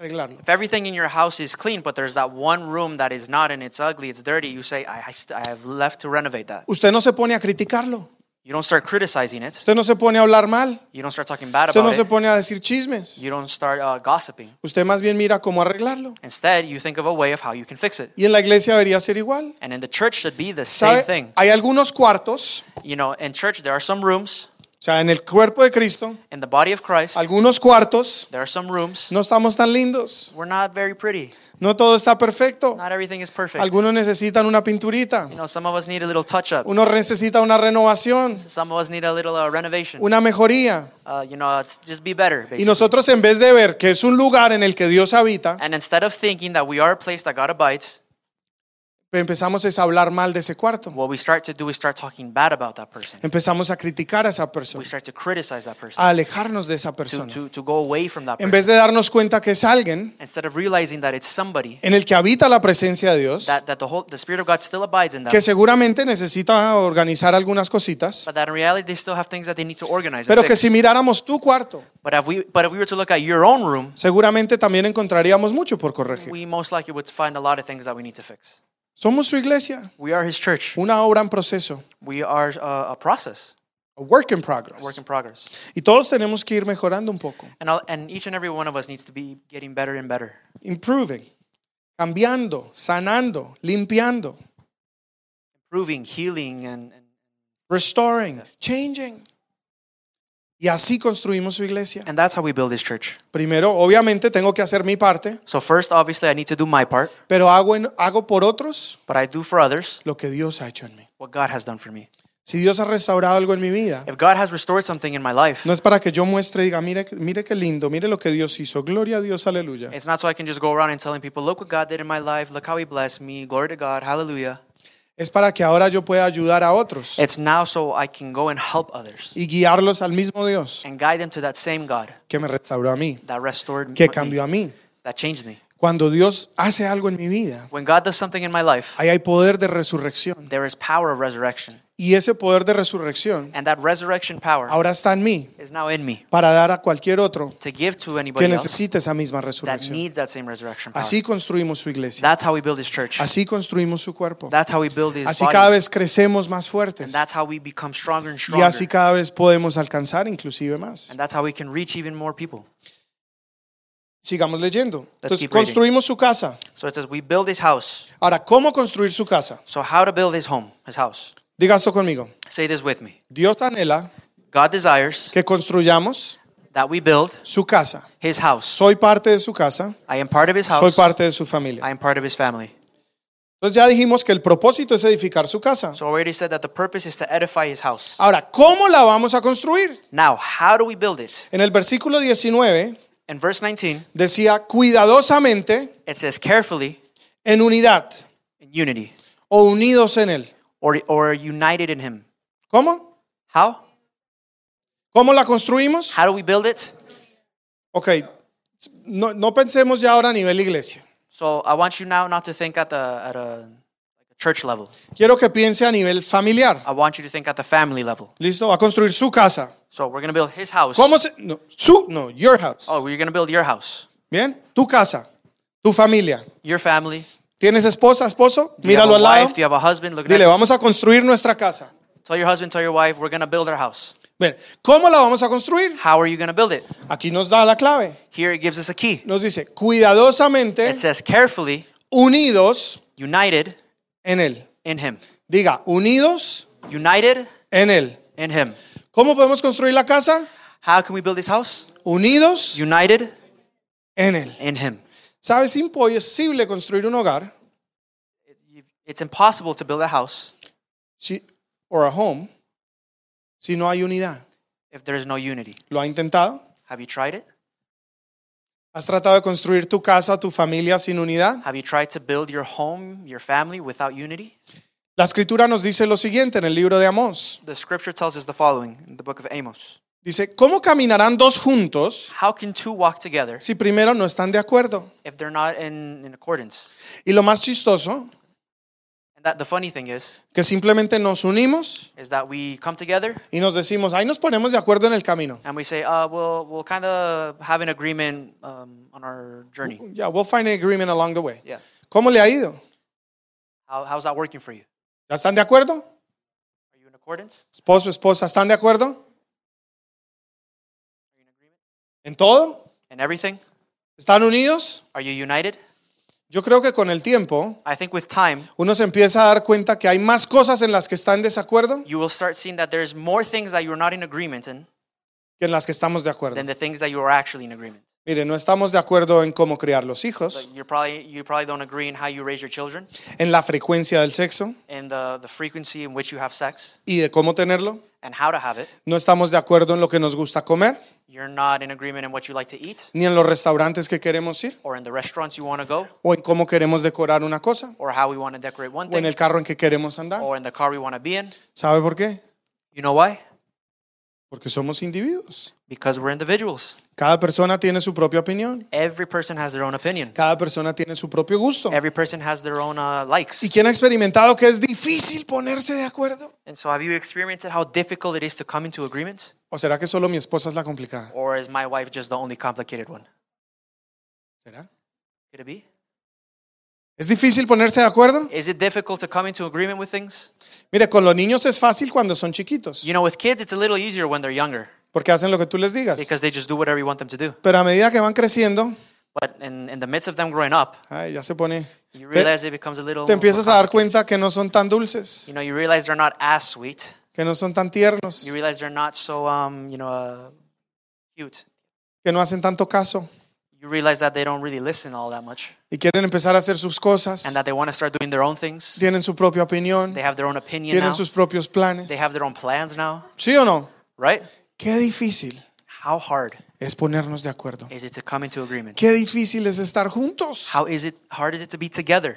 arreglarlo. If everything in your house is clean, but there's that one room that is not and it's ugly, it's dirty, you say, I, I, st- I have left to renovate that. Usted no se pone a criticarlo. You don't start criticizing it. Usted no se pone a hablar mal. You don't start talking bad Usted no about se it. pone a decir chismes. You don't start uh, gossiping. Usted más bien mira cómo arreglarlo. Instead, you think of a way of how you can fix it. Y en la iglesia debería ser igual. And in the church should be the same ¿Sabe? thing. Hay algunos cuartos, You know, in church there are some rooms. O sea, en el cuerpo de Cristo, In the body of Christ, algunos cuartos there are some rooms. no estamos tan lindos. We're not very pretty. No todo está perfecto. Not everything is perfect. Algunos necesitan una pinturita. You know, some of us need a little touch up. Uno necesita una renovación, Some of us need a little uh, renovation. una mejoría. Uh, you know, it's just be better. Y Basically. nosotros en vez de ver que es un lugar en el que Dios habita, And instead of thinking that we are a place that God abides, empezamos es a hablar mal de ese cuarto. what we start to do is start talking bad about that person. Empezamos a criticar a esa We persona, start to criticize that person. a alejarnos de esa To, persona. to, to go away from that En person. vez de darnos cuenta que es alguien Instead of realizing that it's somebody, en el que habita la presencia de Dios, that, that the, whole, the Spirit of God still abides in them, que seguramente necesita organizar algunas cositas, but that in reality they still have things that they need to organize. pero que si miráramos tu cuarto, But if we but if we were to look at your own room, seguramente también encontraríamos mucho por corregir. we most likely would find a lot of things that we need to fix. Somos su iglesia, We are His church. una obra en proceso, We are uh, a process, a work in a progress. work in progress, Y todos tenemos que ir mejorando un poco, and all, and each and every one of us needs to be getting better and better, improving, cambiando, sanando, limpiando, improving, healing, and, and restoring, changing. Y así construimos su iglesia. and that's how we build His church. Primero, obviamente, tengo que hacer mi parte, So first, obviously, I need to do my part, pero hago, en- hago por otros but I do for others lo que Dios ha hecho en mí. what God has done for me. Si Dios ha restaurado algo en mi vida, If God has restored something in my life, no es para que yo muestre y diga, mire, mire qué lindo, mire lo que Dios hizo. Gloria a Dios, aleluya. it's not so I can just go around and telling people, look what God did in my life, look how He blessed me, glory to God, hallelujah. Es para que ahora yo pueda ayudar a otros It's now so I can go and help others y guiarlos al mismo Dios and guide them to that same God que me restauró a mí, that restored que me, cambió a mí. that changed me. Cuando Dios hace algo en mi vida, When God does something in my life, ahí hay poder de resurrección. there is power of resurrection. Y ese poder de resurrección And that resurrection power ahora está en mí is now in me para dar a cualquier otro to give to que anybody else necesite esa misma that resurrección. needs that same resurrection power. Así construimos su iglesia. That's how we build His church. Así construimos su cuerpo. That's how we build His Así cada body. vez crecemos más And fuertes. that's how we become stronger and Y stronger. así cada vez podemos alcanzar inclusive más. And that's how we can reach even more people. Sigamos leyendo. Entonces keep reading. construimos su casa. So it says, we build His house. Ahora, ¿cómo construir su casa? So how to build His home, His house? Diga esto conmigo. Say this with me. Dios anhela God desires que construyamos that we build su casa. His house. Soy parte de su casa. I am part of His Soy house. parte de su familia. I am part of His family. Entonces ya dijimos que el propósito es edificar su casa. So I already said that the purpose is to edify His house. Ahora, ¿cómo la vamos a construir? Now, how do we build it? En el versículo 19 In verse 19, decía cuidadosamente it says carefully en unidad in unity o unidos en él. or, or united in Him. ¿Cómo? How? ¿Cómo la construimos? How do we build it? Ok, no, no pensemos ya ahora a nivel iglesia. So I want you now not to think at the at a, church level. Quiero que piense a nivel familiar. I want you to think at the family level. ¿Listo? Va a construir su casa. So we're going to build His house. ¿Cómo se? No, su, no, your house. Oh, we're going to build your house, Bien, tu casa, tu familia. your family. ¿Tienes esposa, esposo? Do you have Míralo a al lado. wife? Do you have a husband? Look Dile, next. vamos a construir nuestra casa. Tell your husband, tell your wife, we're going to build our house. Bien, ¿cómo la vamos a construir? How are you going to build it? Aquí nos da la clave. Here it gives us a key. Nos dice, cuidadosamente It says carefully, unidos united en Él. in Him. Diga, unidos United en Él. in Him. ¿Cómo podemos construir la casa? How can we build this house? Unidos United en Él. in Him. ¿Sabes? Es imposible construir un hogar It's impossible to build a house si, or a home si no hay unidad. if there is no unity. ¿Lo ha intentado? Have you tried it? ¿Has tratado de construir tu casa tu familia sin unidad? Have you tried to build your home, your family without unity? La escritura nos dice lo siguiente en el libro de Amós. The scripture tells us the following in the book of Amos Dice, ¿cómo caminarán dos juntos How can two walk together si primero no están de acuerdo? if they're not in, in accordance? Y lo más chistoso And That the funny thing is, que simplemente nos unimos is that we come together y nos decimos, ahí nos ponemos de acuerdo en el camino. and we say, uh, we'll we'll kind of have an agreement um, on our journey. Ya, we'll find an agreement along the way. Yeah. ¿Cómo le ha ido? How, how's that working for you? ¿Ya están de acuerdo? Are you in accordance? Esposo, esposa, ¿están de acuerdo? Are you in agreement? ¿En todo? In everything? ¿Están unidos? Are you united? Yo creo que con el tiempo I think with time, uno se empieza a dar cuenta que hay más cosas en las que está en desacuerdo you will start seeing that there's more things that you're not in agreement in que en las que estamos de acuerdo. Mire, no estamos de acuerdo en cómo criar los hijos, Like you're probably you probably don't agree in how you raise your children, en la frecuencia del sexo in the, the frequency in which you have sex, y de cómo tenerlo. and how to have it. No estamos de acuerdo en lo que nos gusta comer, You're not in agreement in what you like to eat, ni en los restaurantes que queremos ir, or in the restaurants you want to go, o en cómo queremos decorar una cosa, or how we want to decorate one o en thing, el carro en que queremos andar. or in the car we want to be in. ¿Sabe por qué? You know why? Porque somos individuos. Because we're individuals. Cada persona tiene su propia opinión. Every person has their own opinion. Cada persona tiene su propio gusto. Every person has their own uh, likes. ¿Y quién ha experimentado que es difícil ponerse de acuerdo? And so, have you experienced how difficult it is to come into agreements? ¿O será que solo mi esposa es la complicada? Or is my wife just the only complicated one? ¿Será? Could it be? ¿Es difícil ponerse de acuerdo? Is it difficult to come into agreement with things? Mire, con los niños es fácil cuando son chiquitos, You know, with kids, it's a little easier when they're younger porque hacen lo que tú les digas. because they just do whatever you want them to do. Pero a medida que van creciendo, But in, in the midst of them growing up, ay, ya se pone... you Te, realize it becomes a little. te empiezas a dar cuenta que no son tan dulces, You know, you realize they're not as sweet. que no son tan tiernos, You realize they're not so, um, you know, uh, cute. que no hacen tanto caso You realize that they don't really listen all that much y quieren empezar a hacer sus cosas. and that they want to start doing their own things. Tienen su propia opinión, They have their own opinion tienen now. sus propios planes. They have their own plans now, ¿Sí o no? right? Qué difícil How hard es ponernos de acuerdo. is it to come into agreement? Qué difícil es estar juntos. How is it hard is it to be together?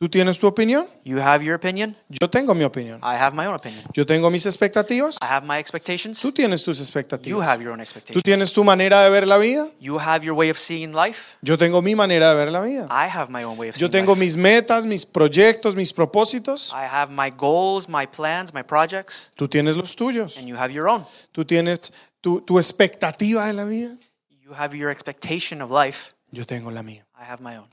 ¿Tú tienes tu opinión? You have your opinion. Yo tengo mi opinión. I have my own opinion. Yo tengo mis expectativas. I have my expectations. Tú tienes tus You expectativas. have your own Tú expectations. tienes tu manera de ver la vida. You have your way of seeing life. Yo tengo mi manera de ver la vida. I have my own way of Yo seeing tengo life. mis metas, mis proyectos, mis propósitos. I have my goals, my plans, my projects, Tú tienes los tuyos. and you have your own. Tú tienes tu, tu expectativa de la vida. You have your expectation of life. Yo tengo la mía. I have my own.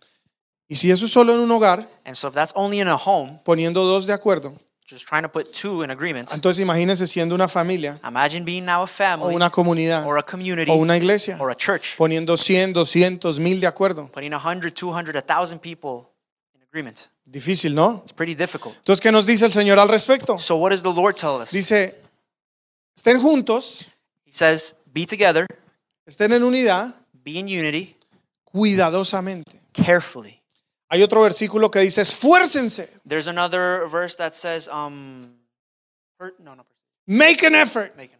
Y si eso es solo en un hogar, And so if that's only in a home, poniendo dos de acuerdo, just trying to put two in agreement, entonces imagínese siendo una familia imagine being now a o family una comunidad or a community o una iglesia, or a church, poniendo 100, 200, 1000 de acuerdo. putting 100, 200, 1,000 people in agreement. Difícil, ¿no? It's pretty difficult. Entonces, ¿qué nos dice el Señor al respecto? So what does the Lord tell us? Dice, estén juntos, He says, be together, estén en unidad, be in unity, cuidadosamente. carefully. Hay otro versículo que dice, esfuércense, There's another verse that says, um, per- no, no, make an effort make it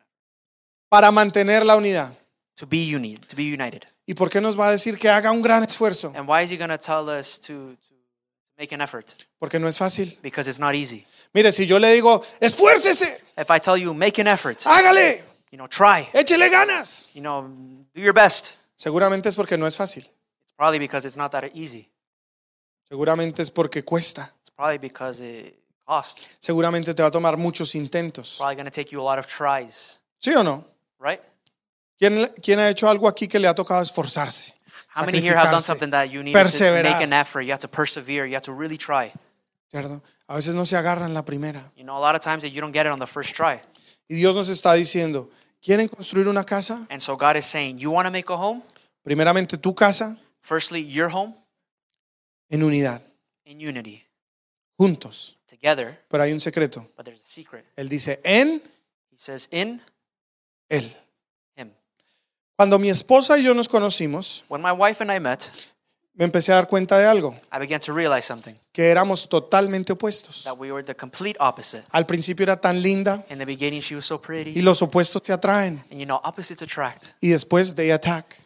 para mantener la unidad. to be united, to be united. ¿Y por qué nos va a decir que haga un gran esfuerzo? And why is he going to tell us to, to make an effort? Porque no es fácil. Because it's not easy. Mire, si yo le digo, esfuércese, If I tell you, make an effort, hágale, you know, try, échele ganas. you know, do your best. Seguramente es porque no es fácil. It's probably because it's not that easy. Seguramente es porque cuesta. It's probably because it costs. Seguramente te va a tomar muchos intentos. Probably going to take you a lot of tries, ¿Sí o no? right? ¿Quién, quién ha hecho algo aquí que le ha tocado esforzarse? How many here have done sacrificarse, something that you need to perseverar. make an effort? You have to persevere. You have to really try. ¿Cierto? A veces no se agarran la primera. You know, a lot of times that you don't get it on the first try. Y Dios nos está diciendo, ¿quieren construir una casa? And so God is saying, you want to make a home? Primeramente tu casa Firstly, your home en unidad, in unity, juntos. together. Pero hay un secreto. But there's a secret. Él dice, en He says, in Él. Him. Cuando mi esposa y yo nos conocimos, When my wife and I met, me empecé a dar cuenta de algo, I began to realize something que éramos totalmente opuestos. that we were the complete opposite. Al principio era tan linda In the beginning, she was so y pretty. los opuestos te atraen And you know, opposites attract. y después they attack.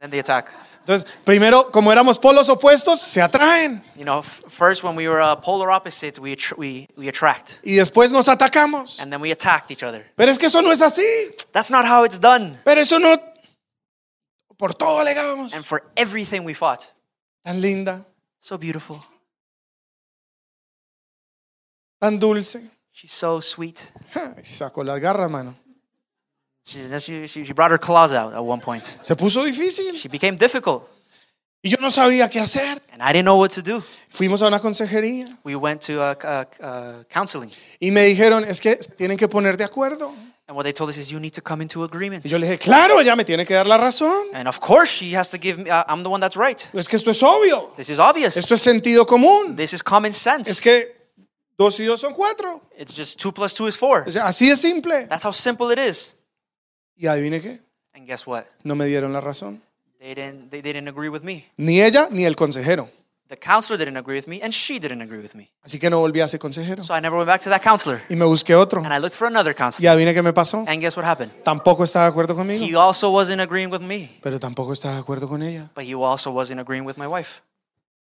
Then they attack. Entonces, primero, como éramos polos opuestos, se atraen You know, first when we were uh, polar opposites, we, we, we attract. y después nos atacamos. And then we attacked each other. Pero es que eso no es así. That's not how it's done. Pero eso no... Por todo alegamos. And for everything we fought. Tan linda, So beautiful. tan dulce. She's so sweet. Ja, sacó las garras, mano. She, she, she brought her claws out at one point. Se puso difícil She became difficult, y yo no sabía qué hacer. and I didn't know what to do. Fuimos a una consejería We went to uh, uh, uh, counseling, y me dijeron, es que tienen que poner de acuerdo. and what they told us is you need to come into agreement. Y yo le dije, claro, ella me tiene que dar la razón. And of course, she has to give me. Uh, I'm the one that's right. Es que esto es obvio. This is obvious. Esto es sentido común. This is common Es sense. que dos y dos son cuatro. It's just two plus two is four. O sea, así es simple. That's how simple it is. Y adivine qué, And guess what? no me dieron la razón. They didn't. They didn't agree with me. Ni ella ni el consejero. The counselor didn't agree with me, and she didn't agree with me. Así que no volví a ese consejero. So I never went back to that counselor, Y me busqué otro. and I looked for another Y counselor. adivine qué me pasó. And guess what happened? Tampoco estaba de acuerdo conmigo. He also wasn't agreeing with me, Pero tampoco estaba de acuerdo con ella. but he also wasn't agreeing with my wife.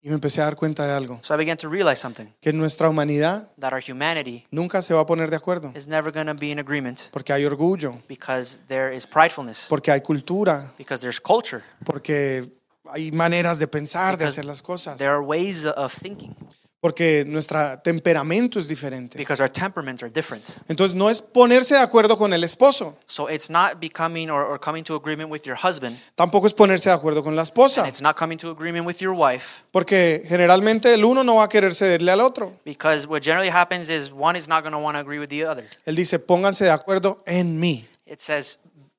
Y me empecé a dar cuenta de algo. So I began to realize something Que nuestra humanidad that our humanity nunca se va a poner de acuerdo. is never going to be in agreement Porque hay orgullo. because there is pridefulness, Porque hay cultura. because there's culture, Porque hay maneras de pensar, de hacer las cosas. there are ways of thinking, Porque nuestro temperamento es diferente. because our temperaments are different. Entonces no es ponerse de acuerdo con el esposo. So it's not becoming or, or coming to agreement with your husband, Tampoco es ponerse de acuerdo con la esposa. and it's not coming to agreement with your wife, Porque generalmente el uno no va a querer cederle al otro. because what generally happens is one is not going to want to agree with the other. Él dice, pónganse de acuerdo en mí. It says,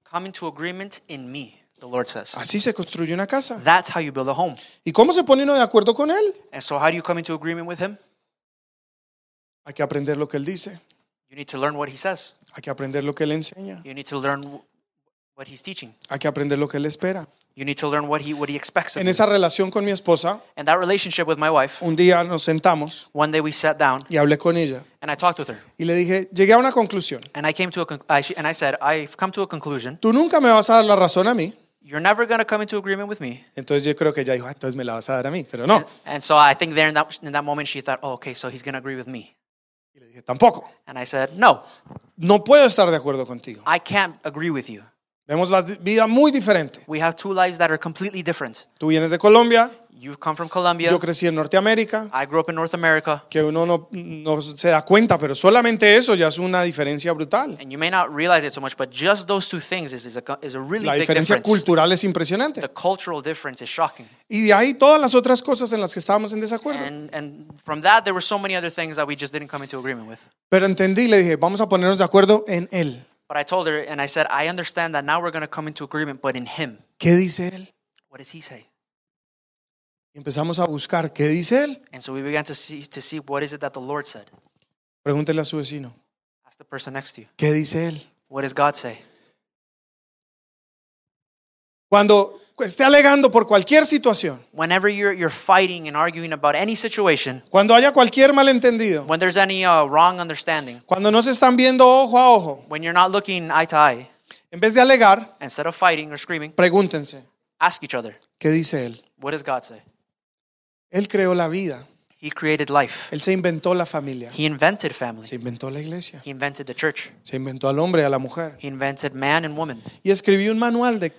come into agreement in me, the Lord says. Así se construye una casa. That's how you build a home. ¿Y cómo se pone uno de acuerdo con él? And so, how do you come into agreement with Him? Hay que aprender lo que él dice. You need to learn what He says. Hay que aprender lo que él enseña. You need to learn wh- what He's teaching. Hay que aprender lo que él espera. You need to learn what He what He expects of En you. esa relación con mi esposa, And that relationship with my wife. un día nos sentamos One day we sat down y hablé con ella. and I talked with her, Y le dije, llegué a una conclusión. and I came to a con- I, she- and I said, I've come to a conclusion. Tú nunca me vas a dar la razón a mí. You're never going to come into agreement with me. Entonces yo creo que ella dijo, "Ah, entonces me la vas a dar a mí. Pero no. And so I think there in that in that moment she thought, oh, okay, so he's going to agree with me. Y le dije, tampoco. And I said, no, No puedo estar de acuerdo contigo. I can't agree with you. Vemos la vida muy diferente. We have two lives that are completely different. Tú vienes de Colombia, You've come from Colombia. yo crecí en Norteamérica, I grew up in North America. que uno no, no se da cuenta, pero solamente eso ya es una diferencia brutal. And you may not realize it so much, but just those two things is, is, a, is a really La big diferencia difference. cultural es impresionante. The cultural difference is shocking. Y de ahí todas las otras cosas en las que estábamos en desacuerdo. And, and from that, there were so many other things that we just didn't come into agreement with. Pero entendí y le dije, vamos a ponernos de acuerdo en Él. But I told her, and I said, I understand that now we're going to come into agreement, but in Him. ¿Qué dice Él? What does He say? Y empezamos a buscar, ¿qué dice Él? And so we began to see, to see what is it that the Lord said. Pregúntele a su vecino, Ask the person next to you. ¿qué dice Él? What does God say? Cuando esté alegando por cualquier situación, Whenever you're, you're fighting and arguing about any situation, cuando haya cualquier malentendido, when there's any uh, wrong understanding, cuando no se están viendo ojo a ojo, when you're not looking eye to eye, en vez de alegar, instead of fighting or screaming, pregúntense, ask each other, ¿qué dice Él? what does God say? Él creó la vida, He created life. Él se inventó la familia, He invented family. se inventó la iglesia, He invented the church. se inventó al hombre y a la mujer. He invented man and woman. Y escribió un manual de, de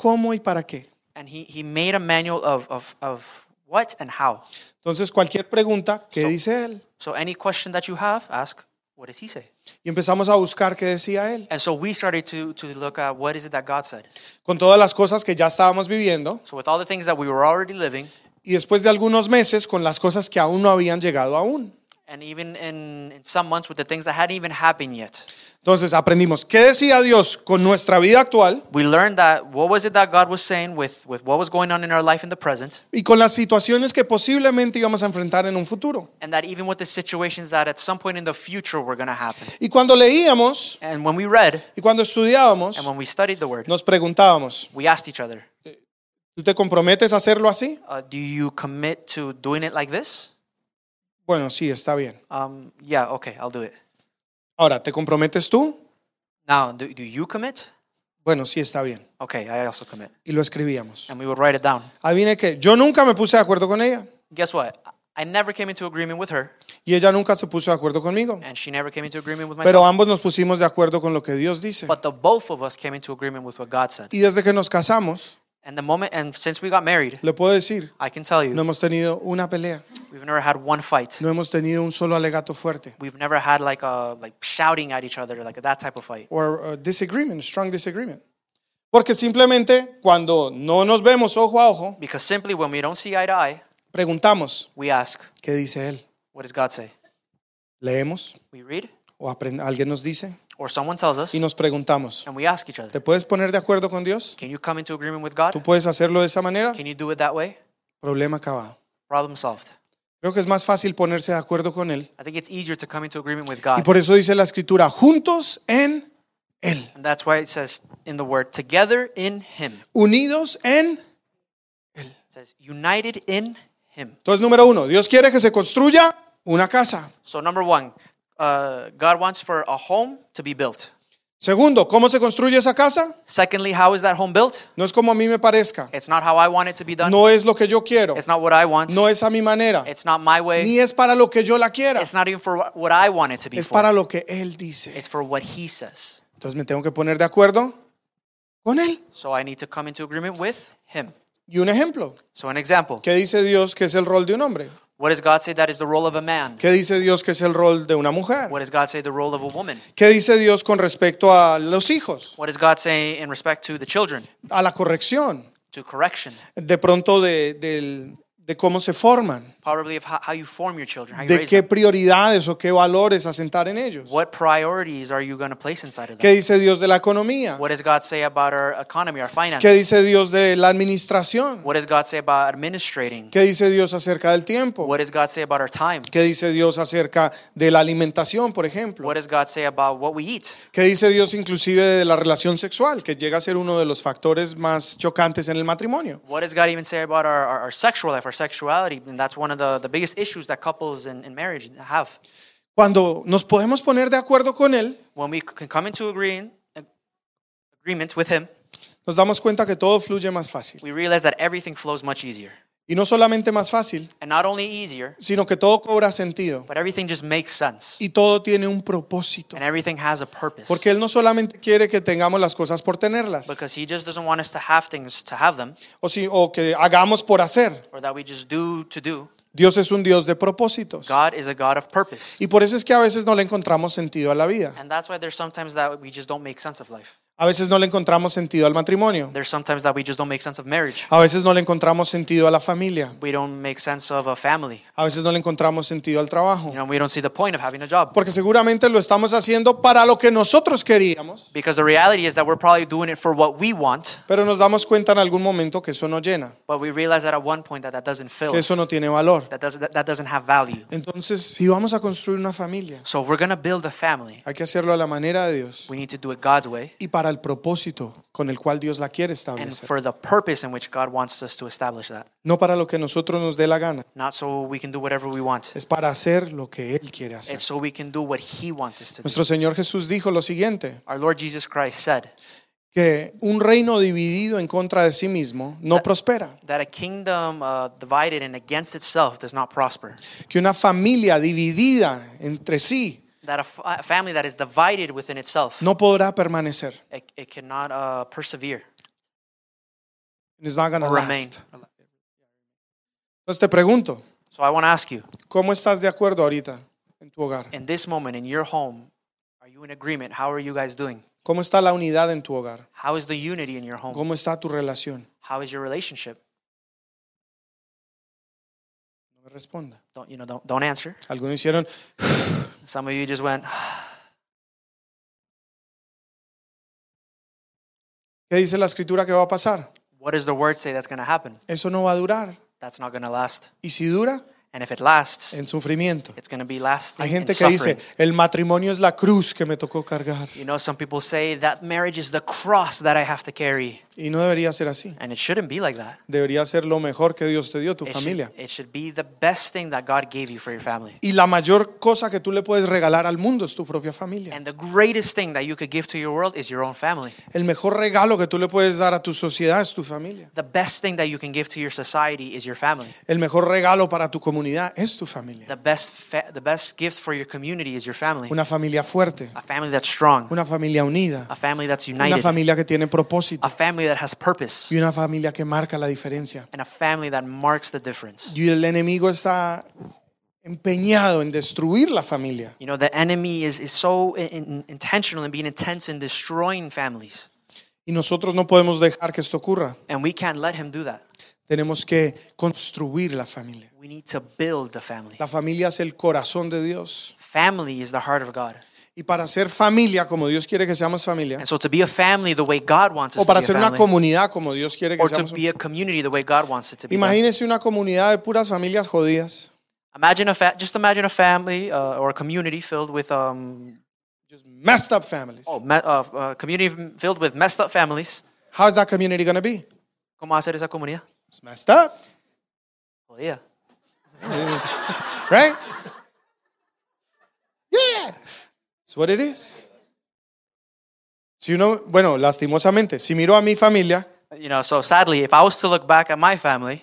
cómo y para qué. And he, he made a manual of, of, of what and how. Entonces, cualquier pregunta, ¿qué So- dice Él? So any question that you have, ask, what does he say? Y empezamos a buscar qué decía Él. And so we started to, to look at what is it that God said. Con todas las cosas que ya estábamos viviendo So with all the things that we were already living, y después de algunos meses con las cosas que aún no habían llegado aún. and even in, in some months with the things that hadn't even happened yet, Entonces aprendimos qué decía Dios con nuestra vida actual we learned that what was it that God was saying with, with what was going on in our life in the present, y con las situaciones que posiblemente íbamos a enfrentar en un futuro. and that even with the situations that at some point in the future were going to happen. Y cuando leíamos And when we read y cuando estudiábamos, and when we studied the word, nos preguntábamos, we asked each other, ¿tú te comprometes a hacerlo así? uh, do you commit to doing it like this? Bueno, sí, está bien. Um, yeah, okay, I'll do it. Ahora, ¿te comprometes tú? Now, do, do you commit? Bueno, sí, está bien. Okay, I also commit. Y lo escribíamos. And we would write it down. Adivine que yo nunca me puse de acuerdo con ella Guess what? I never came into agreement with her, y ella nunca se puso de acuerdo conmigo. and she never came into agreement with Pero ambos nos pusimos de acuerdo con lo que Dios dice. But the both of us came into agreement with what God said. Y desde que nos casamos, And the moment, and since we got married, Le puedo decir, I can tell you, no hemos tenido una pelea, we've never had one fight. no hemos tenido un solo alegato fuerte. We've never had like a like shouting at each other, like that type of fight. or a disagreement, strong disagreement. Porque simplemente cuando no nos vemos ojo a ojo, Because simply when we don't see eye to eye, preguntamos, we ask, ¿qué dice él? what does God say? Leemos We read, o aprend- alguien nos dice or someone tells us, y nos preguntamos, and we ask each other, ¿te puedes poner de acuerdo con Dios? can you come into agreement with God? ¿Tú puedes hacerlo de esa manera? Can you do it that way? Problema acabado. Problem solved. Creo que es más fácil ponerse de acuerdo con él. I think it's easier to come into agreement with Y God. por eso dice la escritura, juntos en él, And that's why it says in the word, together in Him. unidos en... It says, united in Him. Entonces, número uno, Dios quiere que se construya una casa. So, number one, uh, God wants for a home to be built. Segundo, ¿cómo se construye esa casa? Secondly, how is that home built? No es como a mí me parezca. It's not how I want it to be done. No es lo que yo quiero. It's not what I want. No es a mi manera. It's not my way. Ni es para lo que yo la quiera. It's not even for what- I want it to be Es for. para lo que Él dice. It's for what He says. Entonces me tengo que poner de acuerdo con Él. So I need to come into agreement with Him. Y un ejemplo. So, an example. ¿Qué dice Dios que es el rol de un hombre? What does God say that is the role of a man? ¿Qué dice Dios que es el rol de una mujer? What does God say the role of a woman? ¿Qué dice Dios con respecto a los hijos? What does God say in respect to the children, A la corrección. to correction? De pronto de, cómo se forman. Probably of how, you form your children, how you De raise qué them. prioridades o qué valores asentar en ellos. What priorities are you going to place inside of ¿Qué them? dice Dios de la economía? What does God say about our economy, our ¿Qué finances? dice Dios de la administración? What does God say about administrating? ¿Qué dice Dios acerca del tiempo? What does God say about our time? ¿Qué dice Dios acerca de la alimentación, por ejemplo? What does God say about what we eat? ¿Qué dice Dios inclusive de la relación sexual, que llega a ser uno de los factores más chocantes en el matrimonio? What does God even say about our, our, our sexual life, our sexuality? And that's one of the, the biggest issues that couples in, in marriage have. Cuando nos podemos poner de acuerdo con Él, When we can come into agreeing, agreement with Him, nos damos cuenta que todo fluye más fácil. we realize that everything flows much easier. Y no solamente más fácil, And not only easier, sino que todo cobra sentido but everything just makes sense. y todo tiene un propósito. And everything has a purpose. Porque Él no solamente quiere que tengamos las cosas por tenerlas, Because He just doesn't want us to have things to have them, o, si, o que hagamos por hacer. or that we just do to do. Dios es un Dios de propósitos. God is a God of purpose. Y por eso es que a veces no le encontramos sentido a la vida. And that's why there's sometimes that we just don't make sense of life. A veces no le encontramos sentido al matrimonio. There's sometimes that we just don't make sense of marriage. A veces no le encontramos sentido a la familia. We don't make sense of a family. A veces no le encontramos sentido al trabajo. You know, we don't see the point of having a job. Porque seguramente lo estamos haciendo para lo que nosotros queríamos. Because the reality is that we're probably doing it for what we want, Pero nos damos cuenta en algún momento que eso no llena, but we realize that at one point that that doesn't fill que eso no tiene valor. That doesn't, that, doesn't have value. Entonces, si vamos a construir una familia, So we're to build a family, hay que hacerlo a la manera de Dios we need to do it God's way y para el propósito con el cual Dios la quiere and establecer. for the purpose in which God wants us to establish that. No para lo que nosotros nos dé la gana, Not so we can do whatever we want. es para hacer lo que Él quiere hacer. It's so we can do what He wants us to do. Nuestro Señor Jesús dijo lo siguiente, Our Lord Jesus Christ said que un reino dividido en contra de sí mismo no prospera, that a kingdom uh, divided and against itself does not prosper. que una familia dividida entre sí That a, family that is divided within itself, no podrá permanecer. it, it cannot uh, persevere It's not gonna or remain. Entonces te pregunto, So I want to ask you, ¿cómo estás de acuerdo ahorita en tu hogar? in this moment in your home, are you in agreement? How are you guys doing? ¿Cómo está la unidad en tu hogar? How is the unity in your home? ¿Cómo está tu relación? How is your relationship? Responda. Don't you know? Don't, don't answer. Algunos hicieron, Some of you just went. ¿qué dice la escritura que va a pasar? What does the word say that's going to happen? Eso no va a durar. That's not going to last. Y si dura, And if it lasts, en sufrimiento. it's going to be lasting. Hay gente que suffering. dice, el matrimonio es la cruz que me tocó cargar. You know, some people say that marriage is the cross that I have to carry, Y no debería ser así. and it shouldn't be like that. Debería ser lo mejor que Dios te dio, tu It familia. should, it should be the best thing that God gave you for your family. Y la mayor cosa que tú le puedes regalar al mundo es tu propia familia. And the greatest thing that you could give to your world is your own family. El mejor regalo que tú le puedes dar a tu sociedad es tu familia. The best thing that you can give to your society is your family. El mejor regalo para tu comunidad comunidad es tu familia. The best, fa- the best gift for your community is your family. Una familia fuerte, A family that's strong. una familia unida, A family that's una united. familia que tiene propósito A family that has purpose. y una familia que marca la diferencia. And a family that marks the difference. Y el enemigo está empeñado en destruir la familia. You know, the enemy is, is so in, in- intentional in being intense in destroying families. Y nosotros no podemos dejar que esto ocurra. And we can't let him do that. Tenemos que construir la familia. We need to build the family. La familia es el corazón de Dios. Family is the heart of God. Y para ser familia como Dios quiere que seamos familia, And so to be a family the way God wants us o para to ser be a una comunidad como Dios quiere que or to seamos be a community the way God wants it to be. Imagínese una comunidad de puras familias jodidas. Imagine a fa- just imagine a family uh, or a community filled with um Just messed up families. oh me- uh, uh, community filled with messed up families. How's that community going to be? ¿Cómo va a ser esa comunidad? It's messed up. Jodida. Right? Yeah. It's what it is. Si uno, bueno, lastimosamente, si miro a mi familia, You know, so sadly, if I was to look back at my family,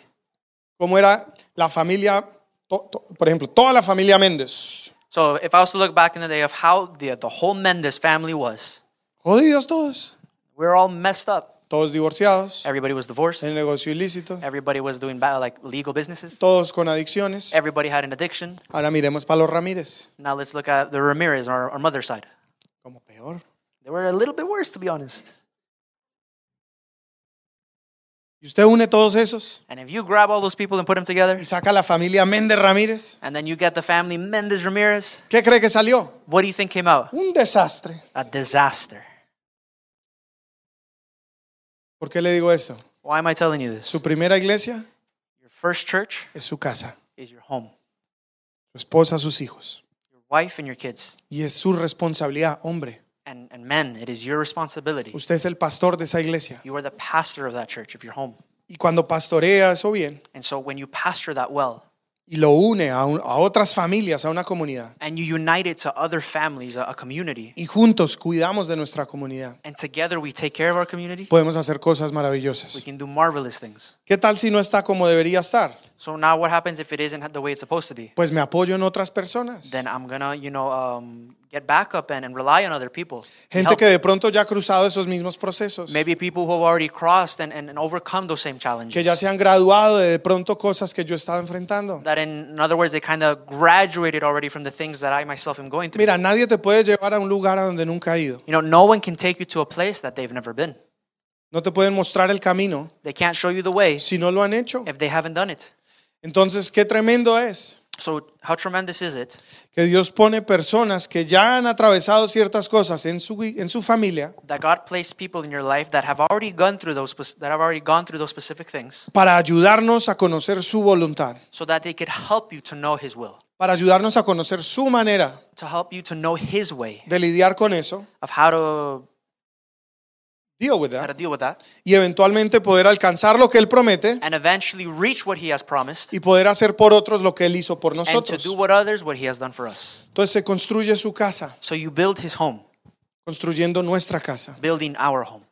cómo era la familia, to- to- por ejemplo, toda la familia Méndez. so if I was to look back in the day of how the the whole Mendes family was, Jodidos todos. We're all messed up. Todos divorciados, Everybody was divorced. en negocio ilícito, Everybody was doing bad, like legal businesses. todos con adicciones. Everybody had an addiction. Ahora miremos para los Ramírez. Now let's look at the Ramirez, our, our mother's side. Como peor. They were a little bit worse, to be honest. Y usted une todos esos And if you grab all those people and put them together, y saca la familia Méndez Ramírez. and then you get the family Mendez Ramirez, ¿Qué cree que salió? what do you think came out? Un desastre. A disaster. ¿Por qué le digo esto? Why am I telling you this? Su primera iglesia Your first church es su casa, is your home, su esposa, sus hijos. your wife and your kids. Y es su responsabilidad, hombre. And, and men, it is your responsibility. Usted es el pastor de esa iglesia. You are the pastor of that church, of your home. Y cuando pastorea eso bien And so when you pastor that well, y lo une a, un- a otras familias, a una comunidad, and you unite it to other families, a, a community, y juntos cuidamos de nuestra comunidad, and together we take care of our community, podemos hacer cosas we maravillosas. can do marvelous things. ¿Qué tal si no está como debería estar? So now what happens if it isn't the way it's supposed to be? Pues me apoyo en otras personas. Then I'm gonna, you know, um, get backup and, and rely on other people. Gente que de pronto ya ha cruzado esos mismos procesos, Maybe people who have already crossed and, and, and overcome those same challenges. que ya se han graduado de de pronto cosas que yo estaba enfrentando. that in, in other words, they kind of graduated already from the things that I myself am going through. Mira, nadie te puede llevar a un lugar a donde nunca ha ido. You know, no one can take you to a place that they've never been. No te pueden mostrar el camino They can't show you the way si no lo han hecho. if they haven't done it. Entonces, qué tremendo es So how tremendous is it que Dios pone personas que ya han atravesado ciertas cosas en su, en su familia that God placed people in your life that have already gone through those that have already gone through those specific things, para ayudarnos a conocer su voluntad, so that they could help you to know His will, para ayudarnos a conocer su manera to help you to know His way de lidiar con eso, of how to deal with how to that, deal with that, y eventualmente poder alcanzar lo que Él promete and eventually reach what He has promised, y poder hacer por otros lo que Él hizo por and to nosotros. do what others what He has done for us. Entonces se construye su casa, So you build His home, construyendo nuestra casa. building our home.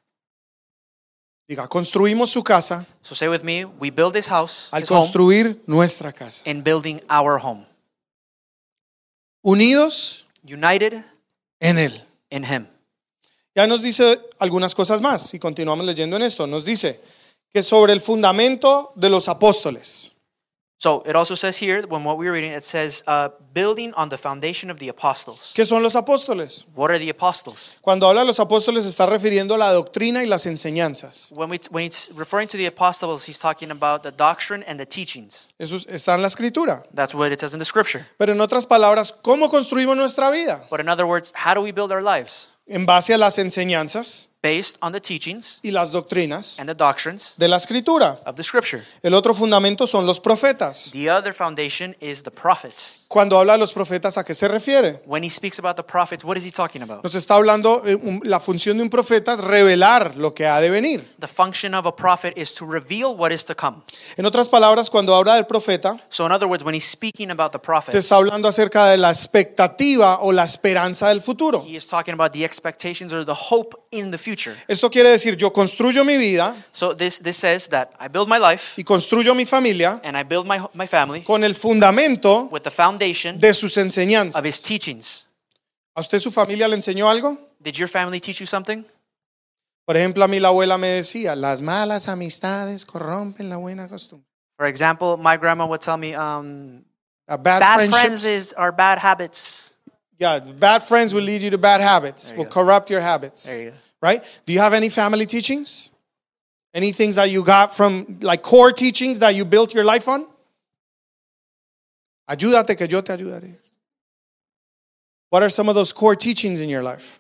Diga, construimos su casa So say with me, we build His house, al His home, construir nuestra casa. in building our home, Unidos united en Él. in Him. Ya nos dice algunas cosas más y continuamos leyendo en esto. Nos dice que sobre el fundamento de los apóstoles. So it also says here, when what we're reading, it says, uh, building on the foundation of the apostles. ¿Qué son los apóstoles? What are the apostles? Cuando habla de los apóstoles está refiriendo a la doctrina y las enseñanzas. When, we, when it's referring to the apostles, he's talking about the doctrine and the teachings. Eso está en la escritura. That's what it says in the scripture. Pero en otras palabras, ¿cómo construimos nuestra vida? But in other words, how do we build our lives? En base a las enseñanzas Based on the teachings y las doctrinas and the doctrines de la escritura. of the scripture. El otro fundamento son los profetas. The other foundation is the prophets. Cuando habla de los profetas, ¿a qué se refiere? When he speaks about the prophets, what is he talking about? Nos está hablando, eh, un- la función de un profeta es revelar lo que ha de venir. The function of a prophet is to reveal what is to come. En otras palabras, cuando habla del profeta, So, in other words, when he's speaking about the te prophets, está hablando acerca de la expectativa o la esperanza del futuro. he is talking about the expectations or the hope in the future. Esto quiere decir, yo construyo mi vida So this, this says that I build my life y construyo mi familia and I build my, my family con el fundamento with the foundation de sus enseñanzas. of his teachings. ¿A usted su familia le enseñó algo? Did your family teach you something? Por ejemplo, a mí la abuela me decía, las malas amistades corrompen la buena costumbre. For example, my grandma would tell me, um, bad, bad friends is, are bad habits. yeah, bad friends will lead you to bad habits, will go. corrupt your habits. You. Right? Do you have any family teachings? Any things that you got from like core teachings that you built your life on? Ayúdate que yo te ayudaré. What are some of those core teachings in your life?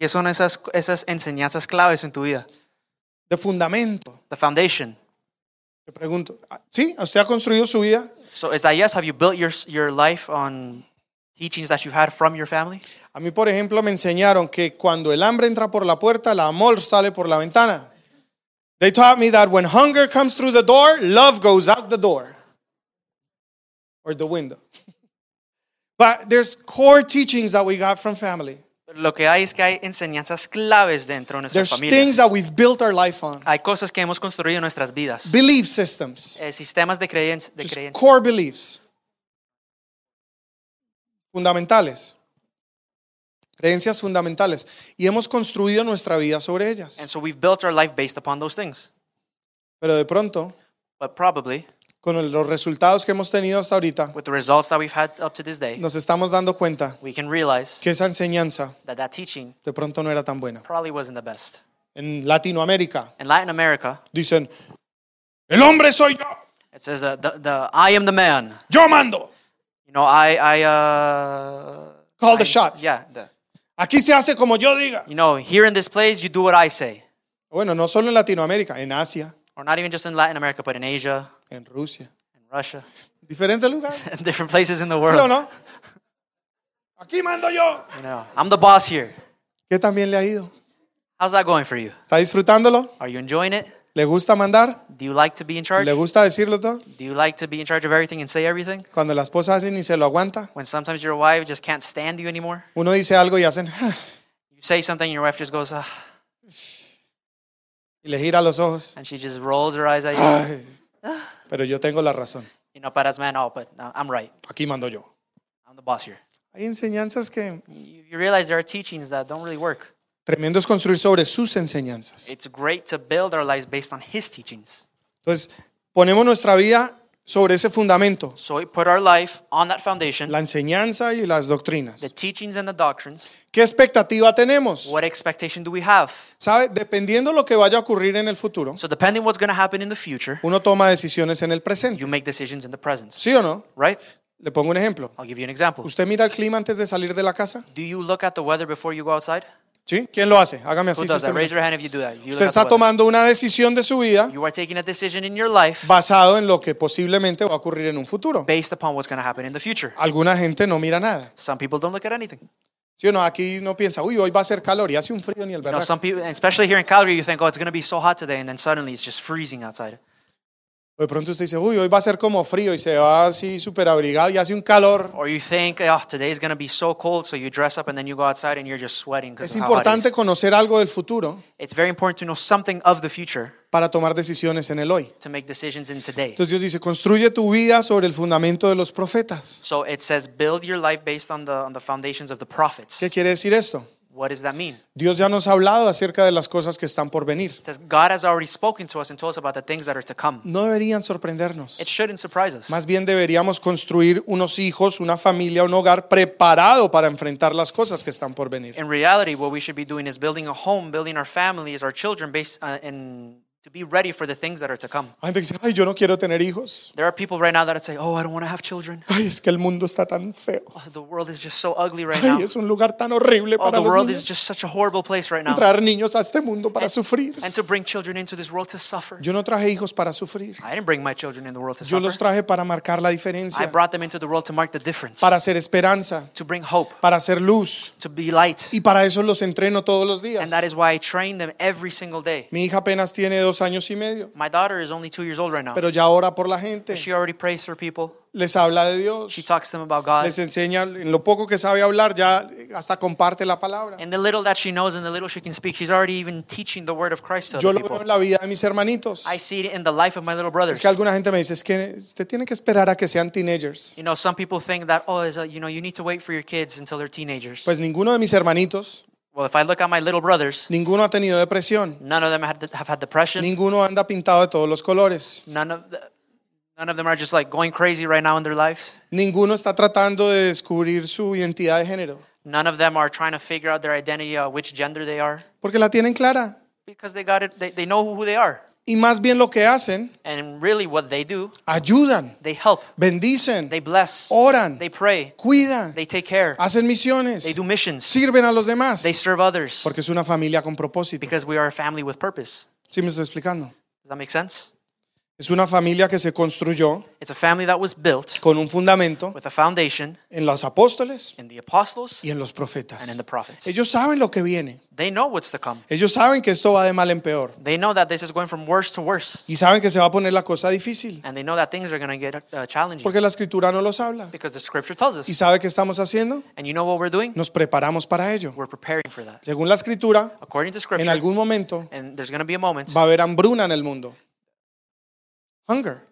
¿Qué son esas, esas enseñanzas claves en tu vida? De fundamento. The foundation. Te pregunto, ¿sí? ¿Usted ha construido su vida? So is that yes? Have you built your, your life on teachings that you've had from your family? A mí, por ejemplo, me enseñaron que cuando el hambre entra por la puerta, el amor sale por la ventana. They taught me that when hunger comes through the door, love goes out the door or the window. But there's core teachings that we got from family. Lo que hay es que hay enseñanzas claves dentro de nuestras There's things that we've built our life on. Hay cosas que hemos construido en nuestras vidas. Belief systems, Eh, sistemas de creencia. De just creencia. core beliefs. Fundamentales. Creencias fundamentales. Y hemos construido nuestra vida sobre ellas. And so we've built our life based upon those things. Pero de pronto, But probably, con los resultados que hemos tenido hasta ahorita, with the results that we've had up to this day, nos estamos dando cuenta we can realize que esa enseñanza that that teaching de pronto no era tan buena. probably wasn't the best. En Latinoamérica In Latin America, dicen, el hombre soy yo, it says the, the, the I am the man. yo mando. Know, I, I, uh, Call the I- shots. Yeah. the- Aquí se hace como yo diga. you know, here in this place, you do what I say. Bueno, no solo en Latinoamérica, en Asia, Or not even just in Latin America, but in Asia, en Rusia, in Russia, diferentes lugares. in different places in the ¿Sí o world. no? Aquí mando yo. You know, I'm the boss here. ¿Qué también le ha ido? How's that going for you? ¿Está disfrutándolo? Are you enjoying it? ¿Le gusta mandar? Do you like to be in charge? ¿Le gusta decirlo todo? Do you like to be in charge of everything and say everything? Cuando la esposa hace ni se lo aguanta, When sometimes your wife just can't stand you anymore? uno dice algo y hacen You say something, and your wife just goes, ah, y le gira los ojos. and she just rolls her eyes at you. Ay, pero yo tengo la razón. You know, but as man, oh, but no, I'm right. Aquí mando yo. I'm the boss here. Hay enseñanzas que You, you realize there are teachings that don't really work. Tremendo es construir sobre sus enseñanzas. It's great to build our lives based on His teachings. Entonces, ponemos nuestra vida sobre ese fundamento, So we put our life on that foundation, la enseñanza y las doctrinas. the teachings and the doctrines. ¿Qué expectativa tenemos? What expectation do we have? ¿Sabe? Dependiendo lo que vaya a ocurrir en el futuro, So depending what's going to happen in the future, uno toma decisiones en el presente. you make decisions in the present, ¿Sí o no? right? Le pongo un ejemplo. I'll give you an example. ¿Usted mira el clima antes de salir de la casa? Do you look at the weather before you go outside? ¿Sí? ¿Quién lo hace? Hágame así. Usted está tomando una decisión de su vida You are taking a decision in your life basado en lo que posiblemente va a ocurrir en un futuro. based upon what's going to happen in the future. Alguna gente no mira nada. Some people don't look at anything. ¿Sí o no? Aquí no piensa, uy, hoy va a ser calor y hace un frío ni el You know, some people, especially here in Calgary, you think, oh, it's going to be so hot today, and then suddenly it's just freezing outside. O de pronto usted dice, uy, hoy va a ser como frío y se va así súper abrigado y hace un calor. Or you think, oh, going to be so cold, so you dress up and then you go outside and you're just sweating Es importante conocer algo del futuro It's very important to know something of the future para tomar decisiones en el hoy. to make decisions in today. Entonces Dios dice, construye tu vida sobre el fundamento de los profetas. So it says, build your life based on the, on the foundations of the prophets. ¿Qué quiere decir esto? What does that mean? Dios ya nos ha hablado acerca de las cosas que están por venir. It says, God has already spoken to us and told us about the things that are to come. No deberían sorprendernos. It shouldn't surprise us. Más bien deberíamos construir unos hijos, una familia, un hogar preparado para enfrentar las cosas que están por venir. In reality, what we should be doing is building a home, building our families, our children, based uh, in to be ready for the things that are to come. Hay gente que dice, ay, yo no quiero tener hijos. There are people right now that say, "Oh, I don't want to have children. Ay, es que el mundo está tan feo. Oh, the world is just so ugly right now. Ay, es un lugar tan horrible Oh, para the los world is niños. just such a horrible place right now." traer niños a este mundo para sufrir. And to bring children into this world to suffer. Yo no traje hijos para sufrir. I didn't bring my children in the world to Yo los suffer. traje para marcar la I diferencia, brought them into the world to mark the difference, para hacer esperanza, to bring hope, para hacer luz. to be light. Y para eso los entreno todos los días. And that is why I train them every single day. Mi hija apenas tiene dos dos años y medio, My daughter is only two years old right now. pero ya ora por la gente, She already prays for people. les habla de Dios, She talks to them about God. les enseña, en lo poco que sabe hablar, ya hasta comparte la palabra. And the little that she knows and the little she can speak, she's already even teaching the word of Christ to Yo other lo veo en la vida de mis hermanitos. I see it in the life of my little brothers. Es que alguna gente me dice, es que usted tiene que esperar a que sean teenagers. You know, some people think that, oh, is a, you know, you need to wait for your kids until they're teenagers. Pues ninguno de mis hermanitos, Well, if I look at my little brothers, ninguno ha tenido depresión, none of them have had depression. ninguno anda pintado de todos los colores, None of, the, none of them are just like going crazy right now in their lives. ninguno está tratando de descubrir su identidad de género, None of them are trying to figure out their identity, uh, which gender they are, porque la tienen clara. because they got it. They, they know who they are, Y más bien lo que hacen, and really what they do, ayudan, they help, bendicen, they bless, oran, they pray, cuidan, they take care, hacen misiones, they do missions, sirven a los demás, they serve others, porque es una familia con propósito. because we are a family with purpose. ¿Sí me estoy explicando? Does that make sense? Es una familia que se construyó It's a family that was built con un fundamento with a foundation en los apóstoles in the apostles y en los and profetas. in the prophets. Ellos saben lo que viene. They know what's to come. Ellos saben que esto va de mal en peor. They know that this is going from worse to worse. Y saben que se va a poner la cosa difícil. And they know that things are going to get uh, challenging Porque la escritura no los habla. because the scripture tells ¿Y us. sabe qué estamos haciendo? And you know what we're doing? Nos preparamos para ello. We're preparing for that. Según la escritura, According to en scripture, algún momento and there's going to be a moment, va a haber hambruna en el mundo. Hunger.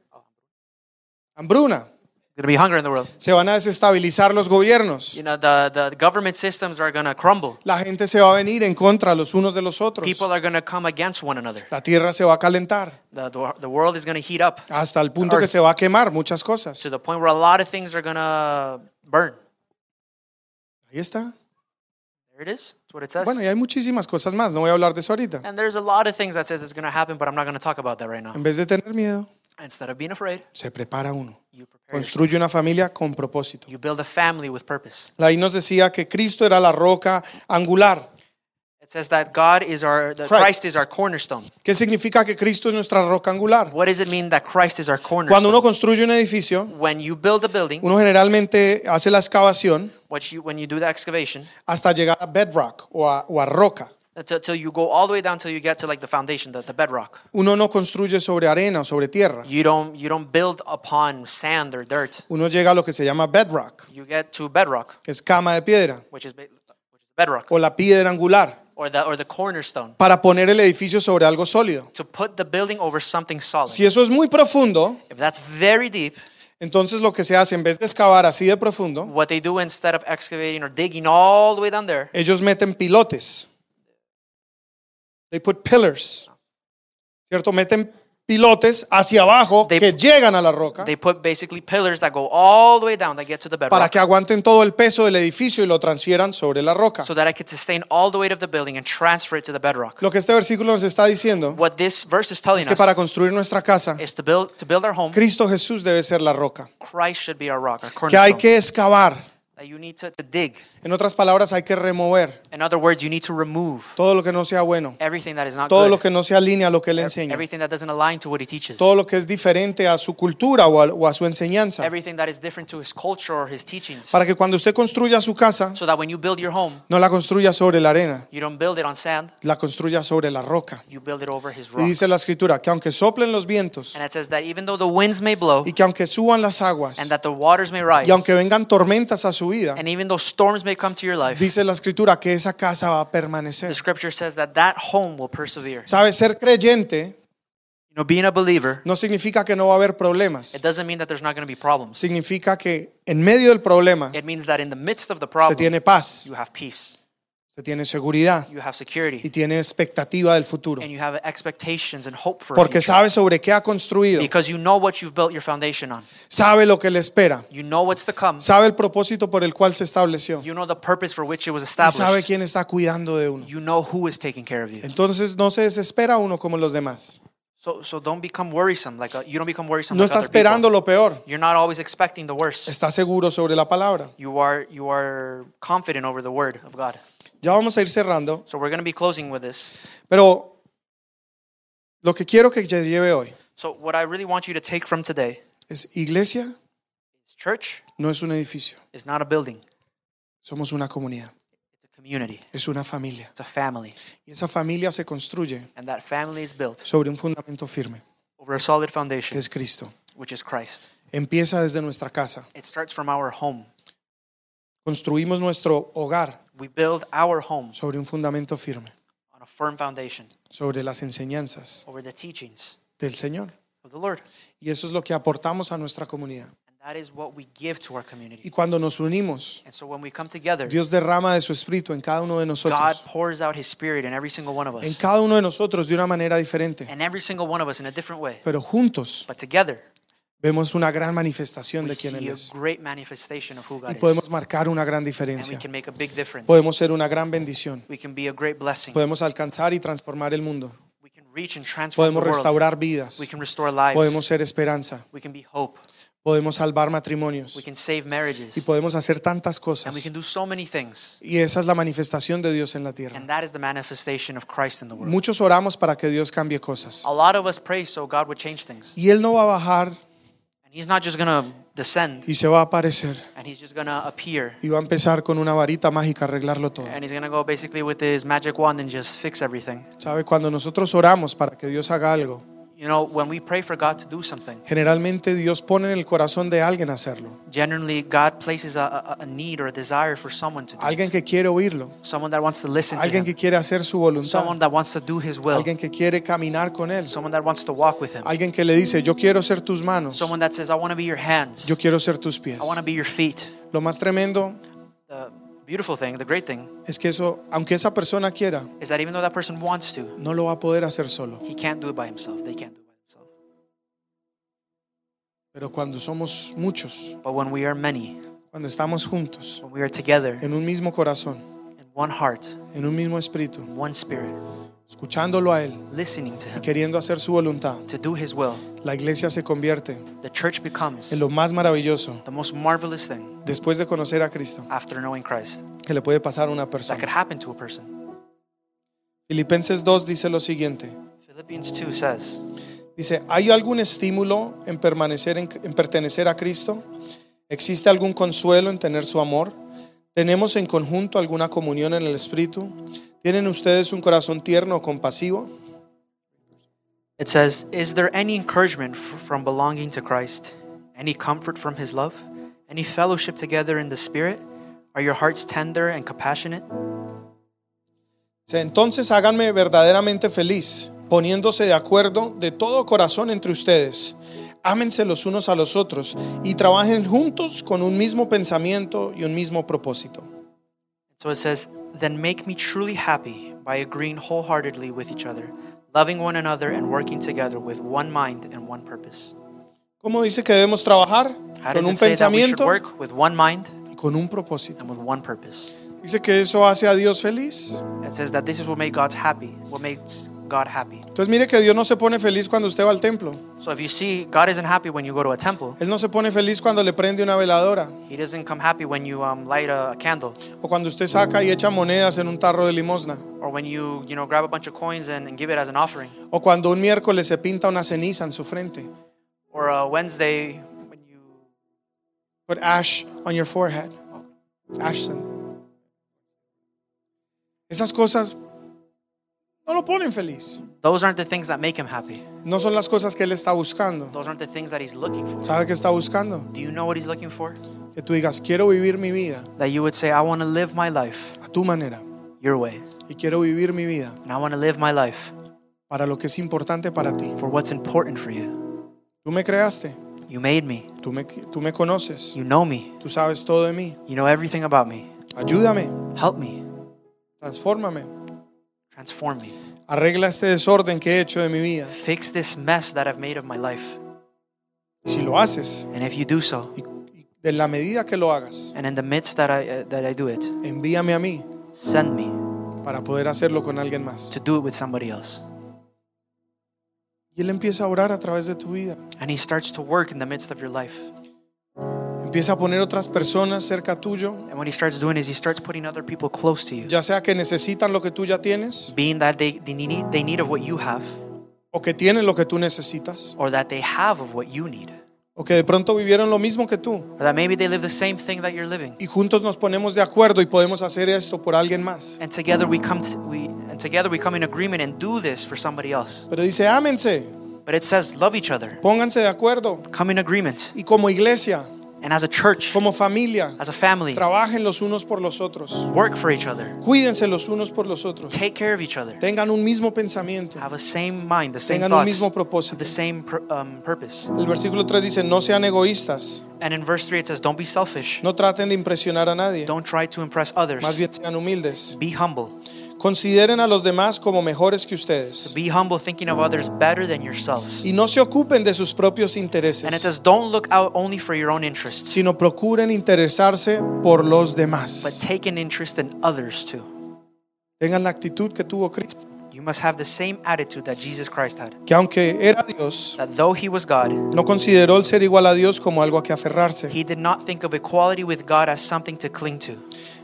Hambruna. going to be hunger in the world. Se van a desestabilizar los gobiernos. You know, the, the government systems are going to crumble. La gente se va a venir en contra los unos de los otros. People are going to come against one another. La tierra se va a calentar The, the, the world is going to heat up hasta el punto que se va a quemar muchas cosas. to the point where a lot of things are going to burn. Ahí está. There it is. That's what it says. Bueno, y hay muchísimas cosas más. No voy a hablar de eso ahorita. And there's a lot of things that says it's going to happen, but I'm not going to talk about that right now. En vez de tener miedo, Instead of being afraid, se prepara uno. you prepare yourself. Construye una familia con propósito. You build a family with purpose. Ahí nos decía que Cristo era la roca angular. It says that God is our, that Christ. Christ is our cornerstone. ¿Qué significa que Cristo es nuestra roca angular? What does it mean that Christ is our Cuando cornerstone? uno construye un edificio, When you build a building, uno generalmente hace la excavación what you, when you do the excavation, hasta llegar a bedrock o a, o a roca. Until, till you go all the way down till you get to like the foundation, the, the bedrock. Uno no construye sobre arena o sobre tierra. You don't, you don't build upon sand or dirt. Uno llega a lo que se llama bedrock, You get to bedrock, que es cama de piedra, which is, which is bedrock, o la piedra angular, or the, or the cornerstone, para poner el edificio sobre algo sólido. to put the building over something solid. Si eso es muy profundo, If that's very deep, entonces lo que se hace, en vez de excavar así de profundo, what they do instead of excavating or digging all the way down there, ellos meten pilotes. They put pillars. ¿Cierto? Meten pilotes hacia abajo They- que llegan a la roca they put basically pillars that go all the way down that get to the para bedrock que aguanten todo el peso del edificio y lo transfieran sobre la roca. so that I could sustain all the weight of the building and transfer it to the bedrock. Lo que este versículo nos está diciendo What this verse is telling es que us para construir nuestra casa, is to build to build our home, Cristo Jesús debe ser la roca. Christ should be our rock, our Que hay cornerstone. que excavar. That you need to, to dig. En otras palabras, hay que remover In other words, you need to remove todo lo que no sea bueno, everything that is not todo lo good, que no se alinea a lo que Él enseña, everything that doesn't align to what he teaches, todo lo que es diferente a su cultura o a, o a su enseñanza. everything that is different to his culture or his teachings, Para que cuando usted construya su casa, so that when you build your home, no la construya sobre la arena, you don't build it on sand, la construya sobre la roca. you build it over his Y rock. dice la escritura que aunque soplen los vientos And it says that even though the winds may blow y que aunque suban las aguas and that the waters may rise, y aunque vengan tormentas a su vida, and even though storms may come to your life, dice la escritura que esa casa va a the scripture says that that home will persevere. Ser creyente You know, being a believer, no significa que no va a haber problemas. it doesn't mean that there's not going to be problems. Significa que en medio del problema It means that in the midst of the se problem, tiene paz, you have peace, se tiene seguridad you have y security, tiene expectativa del futuro. and you have expectations and hope for a Porque sabe sobre qué ha construido, Because you know what you've built your foundation on. sabe lo que le espera, You know what's to come. sabe el propósito por el cual se estableció You know the purpose for which it was y sabe established. quién está cuidando de uno. You know who is taking care of you. Entonces no se desespera uno como los demás. So, so don't become worrisome. Like uh, you don't become worrisome. No like está esperando people. lo peor, You're not always expecting the worst. está seguro sobre la palabra. You are you are confident over the word of God. Ya vamos a ir cerrando, So we're going to be closing with this. pero lo que quiero que lleve hoy So what I really want you to take from today es iglesia is church no es un edificio, is not a building. somos una comunidad. It's a community. es una familia. It's a family. Y esa familia se construye And that family is built sobre un fundamento firme, over a solid que foundation, es Cristo. which is Christ. Empieza desde nuestra casa. It starts from our home. Construimos nuestro hogar We build our home sobre un fundamento firme, on a firm foundation sobre las enseñanzas over the teachings del Señor. of the Lord. Y eso es lo que aportamos a nuestra comunidad. And that is what we give to our Y community. cuando nos unimos, And so when we come together, Dios derrama de su espíritu en cada uno de God nosotros. pours out his spirit in every single one of En us. cada uno de nosotros de una manera diferente. And every single one of us in a different way. Pero juntos But together, vemos una gran manifestación de quién Él es. Y podemos marcar una gran diferencia. Podemos ser una gran bendición. Podemos alcanzar y transformar el mundo. Podemos restaurar vidas. Podemos ser esperanza. Podemos salvar matrimonios. We can save marriages. Y podemos hacer tantas And cosas. we can do so many things. Y esa es la manifestación de Dios en la tierra. And that is the manifestation of Christ in the world. Muchos oramos para que Dios cambie cosas. A lot of us pray so God would change things. Y Él no va a bajar He's not just to descend y se va a aparecer. and He's just to appear. Y va a empezar con una varita mágica a arreglarlo todo. And He's to go basically with His magic wand and just fix everything. ¿Sabe? Cuando nosotros oramos para que Dios haga algo, You know, when we pray for God to do something, generalmente Dios pone en el corazón de alguien hacerlo. generally God places a, need or a desire for someone to do Alguien it. que quiere oírlo. Someone that wants to listen to Alguien Him. que quiere hacer su voluntad. Someone that wants to do His will. Alguien que quiere caminar con Él. Someone that wants to walk with Him. Alguien que le dice, yo quiero ser tus manos. Someone that says, I want to be your hands. Yo quiero ser tus pies. I want to be your feet. Lo más tremendo beautiful thing, the great thing, es que eso, aunque esa persona quiera, is that even though that person wants to, no lo va a poder hacer solo. he can't do it by himself. They can't do it by themselves. Pero cuando somos muchos, But when we are many, cuando estamos juntos, when we are together en un mismo corazón, in one heart, en un mismo espíritu, in one spirit, escuchándolo a Él listening to y him, queriendo hacer su voluntad, to do his will, la iglesia se convierte the church becomes en lo más maravilloso the most marvelous thing después de conocer a Cristo after knowing Christ que le puede pasar a una that could persona. happen to a person. Filipenses 2 dice lo siguiente. Philippians 2 says, Dice, ¿hay algún estímulo en permanecer en, en pertenecer a Cristo? ¿Existe algún consuelo en tener su amor? ¿Tenemos en conjunto alguna comunión en el Espíritu? ¿Tienen ustedes un corazón tierno o compasivo? it says, Is there any encouragement from belonging to Christ? Any comfort from his love? Any fellowship together in the Spirit? Are your hearts tender and compassionate? Entonces háganme verdaderamente feliz, poniéndose de acuerdo de todo corazón entre ustedes. Ámense los unos a los otros y trabajen juntos con un mismo pensamiento y un mismo propósito. So it says, Then make me truly happy by agreeing wholeheartedly with each other, loving one another, and working together with one mind and one purpose. ¿Cómo dice que debemos trabajar? How Con does un it say that we should pensamiento work with one mind y con un propósito. and with one purpose? Dice que eso hace a Dios feliz. It says that this is what makes God happy, what makes God happy. Entonces mire que Dios no se pone feliz cuando usted va al templo. So if you see, God isn't happy when you go to a temple. Él no se pone feliz cuando le prende una veladora He doesn't come happy when you um, light a, a candle o cuando usted saca y echa monedas en un tarro de limosna or when you, you know, grab a bunch of coins and, and give it as an offering. o cuando un miércoles se pinta una ceniza en su frente. Or a Wednesday when you, Put ash on your forehead. Ash Sunday. Esas cosas no lo ponen feliz. those aren't the things that make him happy. No son las cosas que él está buscando. Those aren't the things that he's looking for. ¿Sabe qué está buscando? Do you know what he's looking for? Que tú digas, quiero vivir mi vida That you would say, I want to live my life a tu manera your way. y quiero vivir mi vida And I want to live my life para lo que es importante para ti. for what's important for you. Tú me creaste, You made me. tú me, tú me conoces, You know me. tú sabes todo de mí. You know everything about me. Ayúdame, Help me. transfórmame, Transform me. arregla este desorden que he hecho de mi vida. Fix this mess that I've made of my life. Si lo haces, And if you do so, y, y de la medida que lo hagas, and in the midst that I uh, that I do it, envíame a mí send me para poder hacerlo con alguien más. to do it with somebody else. Y Él empieza a orar a través de tu vida. And he starts to work in the midst of your life. Empieza a poner otras personas cerca tuyo, And what he starts doing is he starts putting other people close to you. ya sea que necesitan lo que tú ya tienes Being that they, they need they need of what you have, o que tienen lo que tú necesitas or that they have of what you need, o que de pronto vivieron lo mismo que tú or that maybe they live the same thing that you're living. y juntos nos ponemos de acuerdo y podemos hacer esto por alguien más. And together we come to, we and together we come in agreement and do this for somebody else. Pero dice, ámense, But it says love each other. pónganse de acuerdo Come in agreement. y como iglesia, And as a church, como familia, as a family, trabajen los unos por los otros. work for each other. Cuídense los unos por los otros. Take care of each other. Tengan un mismo pensamiento. Have a same mind, the same Tengan un thoughts, mismo have propósito. the same pur- um, purpose. El versículo 3 dice, no sean egoístas, And in verse 3 it says, Don't be selfish. no traten de impresionar a nadie, Don't try to impress others. más bien sean humildes. Be humble. Consideren a los demás como mejores que ustedes Be humble, thinking of others better than yourselves. y no se ocupen de sus propios And it intereses, says, Don't look out only for your own interests, sino procuren interesarse por los but demás. take an interest in others too. Tengan la actitud que tuvo Cristo, You must have the same attitude that Jesus Christ had. que aunque era Dios, That though he was God, no consideró el ser igual a Dios como algo a que aferrarse, he did not think of equality with God as something to cling to.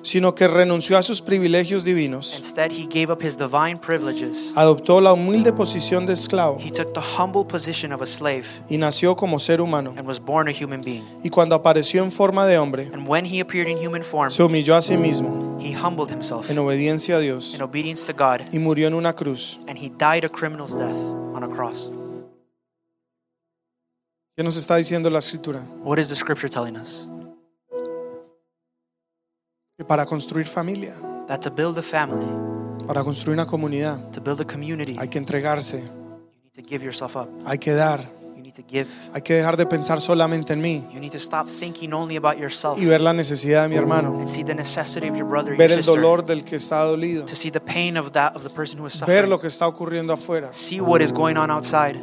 Sino que renunció a sus privilegios divinos, Instead, he gave up his divine privileges. adoptó la humilde posición de esclavo He took the humble position of a slave y nació como ser humano. and was born a human being. Y cuando apareció en forma de hombre, And when he appeared in human form, se humilló a sí mismo he humbled himself en obediencia a Dios in obedience to God, y murió en una cruz. and he died a criminal's death on a cross. ¿Qué nos está diciendo la escritura? What is the scripture telling us? Para construir familia, That to build a family, para construir una comunidad, to build a community, hay que entregarse, you need to give yourself up. hay que dar, You need to give. hay que dejar de pensar solamente en mí You need to stop thinking only about yourself y ver la necesidad de mi hermano, and see the necessity of your brother, your ver el sister, dolor del que está dolido, to see the pain of that of the person who is ver suffering, lo que está ocurriendo afuera see what is going on outside,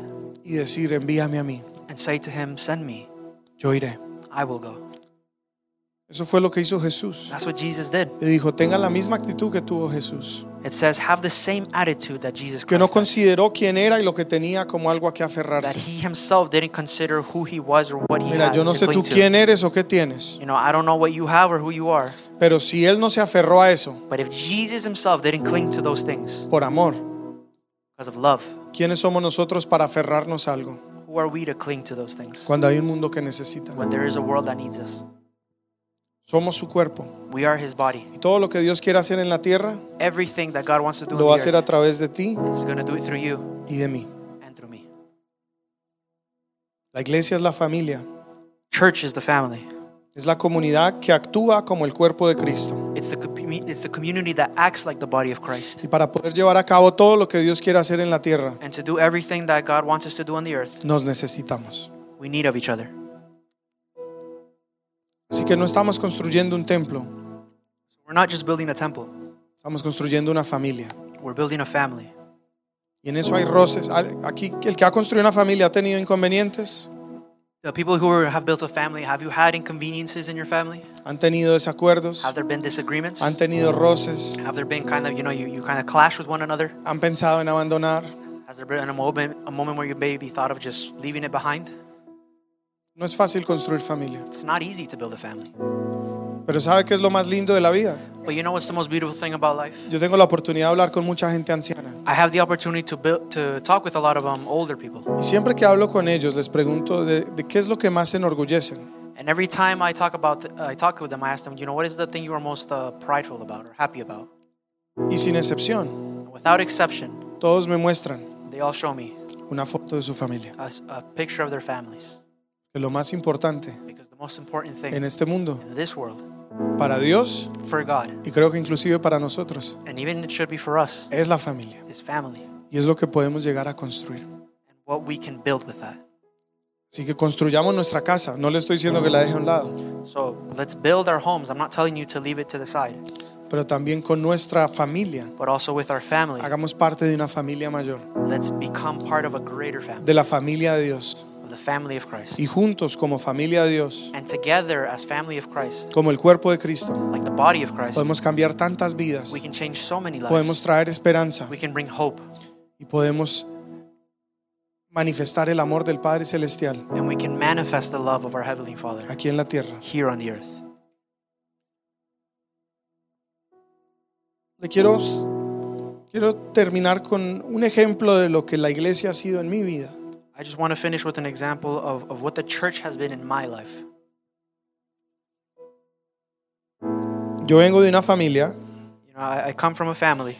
y decir, envíame a mí, and say to him, "Send me. yo iré. I will go." Eso fue lo que hizo Jesús. That's what Jesus did. Y dijo, tengan la misma actitud que tuvo Jesús, It says, "Have the same attitude that Jesus que no Christ had." consideró quién era y lo que tenía como algo a que That aferrarse. he himself didn't consider who he was or what he Mira, had yo no to sé cling tú to. quién eres o qué tienes, You know, I don't know what you have or who you are, pero si Él no se aferró a eso but if Jesus himself didn't cling to those things por amor, because of love, ¿quiénes somos nosotros para aferrarnos a algo who are we to cling to those things cuando hay un mundo que necesita? when there is a world that needs us? Somos su cuerpo We are his body. y todo lo que Dios quiere hacer en la tierra Everything that God wants to do lo va a hacer a través de ti do it through you y de mí. and through me. La iglesia es la familia, Church is the family. es la comunidad que actúa como el cuerpo de Cristo. It's the it's the community that acts like the body of Christ. Y para poder llevar a cabo todo lo que Dios quiere hacer en la tierra, And to do everything that God wants us to do on the earth, nos necesitamos. we need of each other. Así que no estamos construyendo un templo, We're not just building a temple, estamos construyendo una familia. we're building a family. Y en eso hay roces. Aquí el que ha construido una familia ha tenido inconvenientes, The people who have built a family, have you had inconveniences in your family? han tenido desacuerdos, Have there been disagreements? han tenido roces, Have there been kind of, you know, you, you kind of clash with one another? han pensado en abandonar. Has there been a moment, a moment where you maybe thought of just leaving it behind? No es fácil construir familia. It's not easy to build a family. Pero ¿sabe qué es lo más lindo de la vida? But you know what's the most beautiful thing about life? Yo tengo la oportunidad de hablar con mucha gente anciana. I have the opportunity to build, to talk with a lot of um, older people. Y siempre que hablo con ellos les pregunto de, de qué es lo que más se enorgullecen. And every time I talk about, th- I talk with them, I ask them, you know, what is the thing you are most uh, prideful about or happy about? Y sin excepción, Without exception, todos me muestran they all show me una foto de su familia. a, a picture of their families. Que lo más importante Because the most important thing en este mundo, in this world, para Dios for God, y creo que inclusive para nosotros, and even it should be for us, es la familia. is family Y es lo que podemos llegar a construir. and what we can build with that. Así que construyamos nuestra casa. No le estoy diciendo que la deje a un lado, So let's build our homes. I'm not telling you to leave it to the side, pero también con nuestra familia. but also with our family. Hagamos parte de una familia mayor, Let's become part of a greater family, de la familia de Dios. Of the family of Christ. Y juntos como familia de Dios, And together as family of Christ, como el cuerpo de Cristo, like the body of Christ, podemos cambiar tantas vidas, we can change so many podemos lives. traer esperanza We can bring hope y podemos manifestar el amor del Padre Celestial and we can manifest the love of our Heavenly Father aquí en la tierra. here on the earth. Le quiero, quiero terminar con un ejemplo de lo que la iglesia ha sido en mi vida. I just want to finish with an example of, of what the church has been in my life. Yo vengo de una familia You know, I, I come from a family,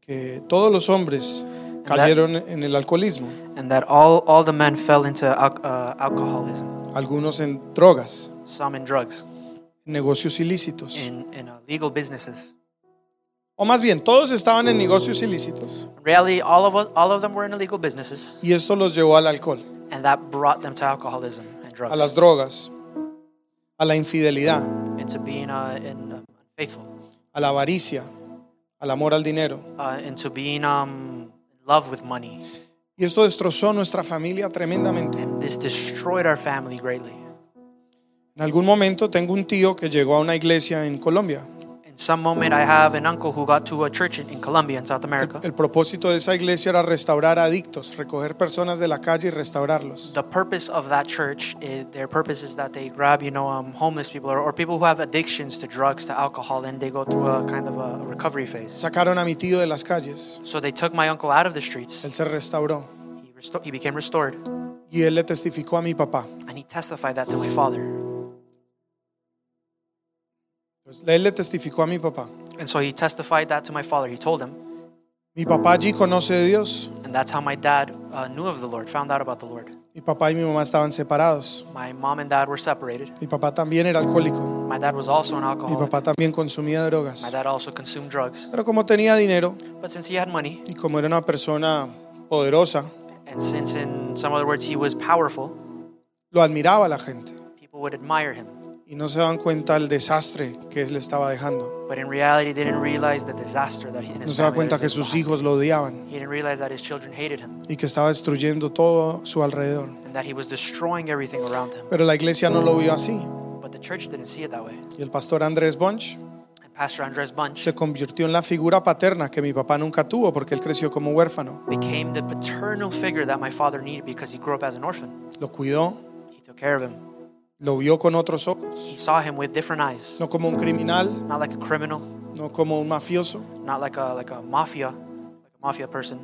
que todos los hombres cayeron en el alcoholismo, and that all, all the men fell into al- uh, alcoholism, algunos en drogas, some in drugs, en negocios ilícitos. in, in uh, legal businesses. O más bien, todos estaban en negocios ilícitos In reality, all of, us, all of them were in illegal businesses, y esto los llevó al alcohol, and that brought them to alcoholism and a las drugs, drogas, a la infidelidad, into being uh, in, um, unfaithful, a la avaricia, al amor al dinero. uh, into being um, in love with money. Y esto destrozó nuestra familia tremendamente. And this destroyed our family greatly. En algún momento tengo un tío que llegó a una iglesia en Colombia. In some moment, I have an uncle who got to a church in, in Colombia, in South America. El propósito de esa iglesia era restaurar adictos, recoger personas de la calle y restaurarlos. The purpose of that church, eh, their purpose is that they grab, you know, um, homeless people or, or people who have addictions to drugs, to alcohol, and they go through a kind of a recovery phase. Sacaron a mi tío de las calles. So they took my uncle out of the streets. Él se restauró He, resto- he became restored, y él le testificó a mi papá. and he testified that to my father. Entonces, él le testificó a mi papá. And so he testified that to my father. He told him, Mi papá allí conoce de Dios. and that's how my dad uh, knew of the Lord, found out about the Lord. Mi papá y mi mamá estaban separados. My mom and dad were separated. Mi papá también era alcohólico. My dad was also an Mi alcoholic. papá también consumía My drogas. dad also consumed drugs. Pero como tenía dinero But since he had money, y como era una persona poderosa, and since in some other words he was powerful, lo admiraba la gente. people would admire him. Y no se daban cuenta del desastre que él le estaba dejando. But in reality, they didn't realize the disaster that he and No se family cuenta que sus hijos lo odiaban He didn't realize that his children hated him y que estaba destruyendo todo a su alrededor. and that he was destroying everything around him. Pero la iglesia no lo vio así. But the church didn't see it that way. Y el pastor Andrés Bunch And Pastor Andres Bunch se convirtió en la figura paterna que mi papá nunca tuvo porque él creció como huérfano. became the paternal figure that my father needed because he grew up as an orphan. Lo cuidó, He took care of him. Lo vio con otros ojos, He saw him with different eyes, no como un criminal, not like a criminal, no como un mafioso, not like a like a mafia, like a mafia person.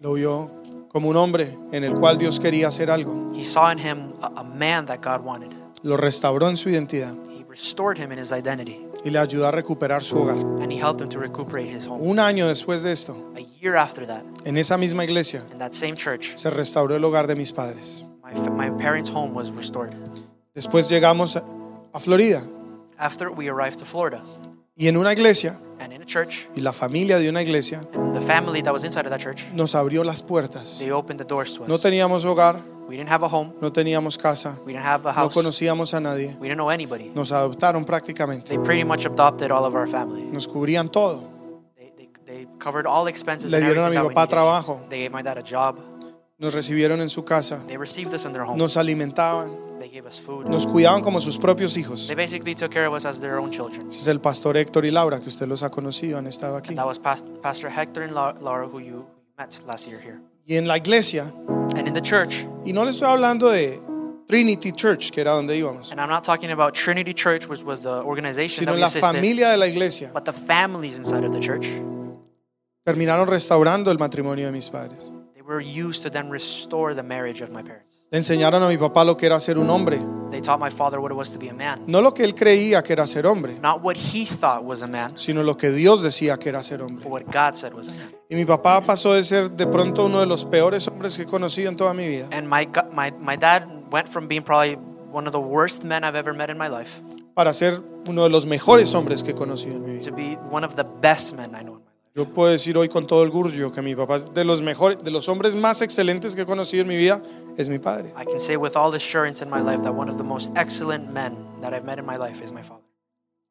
lo vio como un hombre en el cual Dios quería hacer algo. He saw in him a, a man that God wanted. Lo restauró en su identidad He restored him in his identity, y le ayudó a recuperar su hogar. and he helped him to recuperate his home. Un año después de esto, A year after that, en esa misma iglesia, in that same church, se restauró el hogar de mis padres. my, my parents' home was restored. Después llegamos a- Florida After we arrived to Florida, y en una iglesia, and in a church, y la familia de una iglesia and the family that was inside of that church, nos abrió las puertas. they opened the doors to No us. teníamos hogar, We didn't have a home, no teníamos casa, we didn't have a no house, we conocíamos a nadie. didn't know anybody. Nos adoptaron prácticamente. They pretty much adopted all of our family. Nos cubrían todo. They, they, they covered all expenses Le dieron a mi we papá trabajo. They gave my dad a job. Nos recibieron en su casa. They received us in their home. Nos alimentaban. They gave us food. Nos cuidaban como sus propios hijos. They basically took care of us as their own children. Ese es el pastor Héctor y Laura, que usted los ha conocido, han estado aquí. That was Pas- Pastor Hector and Lau- Laura, who you met last year here. Y en la iglesia, And in the church, y no le estoy hablando de Trinity Church, que era donde íbamos, and I'm not talking about Trinity Church, which was the organization sino that we la assisted, familia de la iglesia. but the families inside of the church. Terminaron restaurando el matrimonio de mis padres. They were used to then restore the marriage of my parents. Le enseñaron a mi papá lo que era ser un hombre, They taught my father what it was to be a man. no lo que él creía que era ser hombre, Not what he thought was a man, sino lo que Dios decía que era ser hombre. but what God said was a man. Y mi papá pasó de ser de pronto uno de los peores hombres que he conocido en toda mi vida And my, go- my, my dad went from being probably one of the worst men I've ever met in my life para ser uno de los mejores hombres que he conocido en mi vida. to be one of the best men I know. Yo puedo decir hoy con todo orgullo que mi papá es de los mejores, de los hombres más excelentes que he conocido en mi vida, es mi padre. I can say with all assurance in my life that one of the most excellent men that I've met in my life is my father.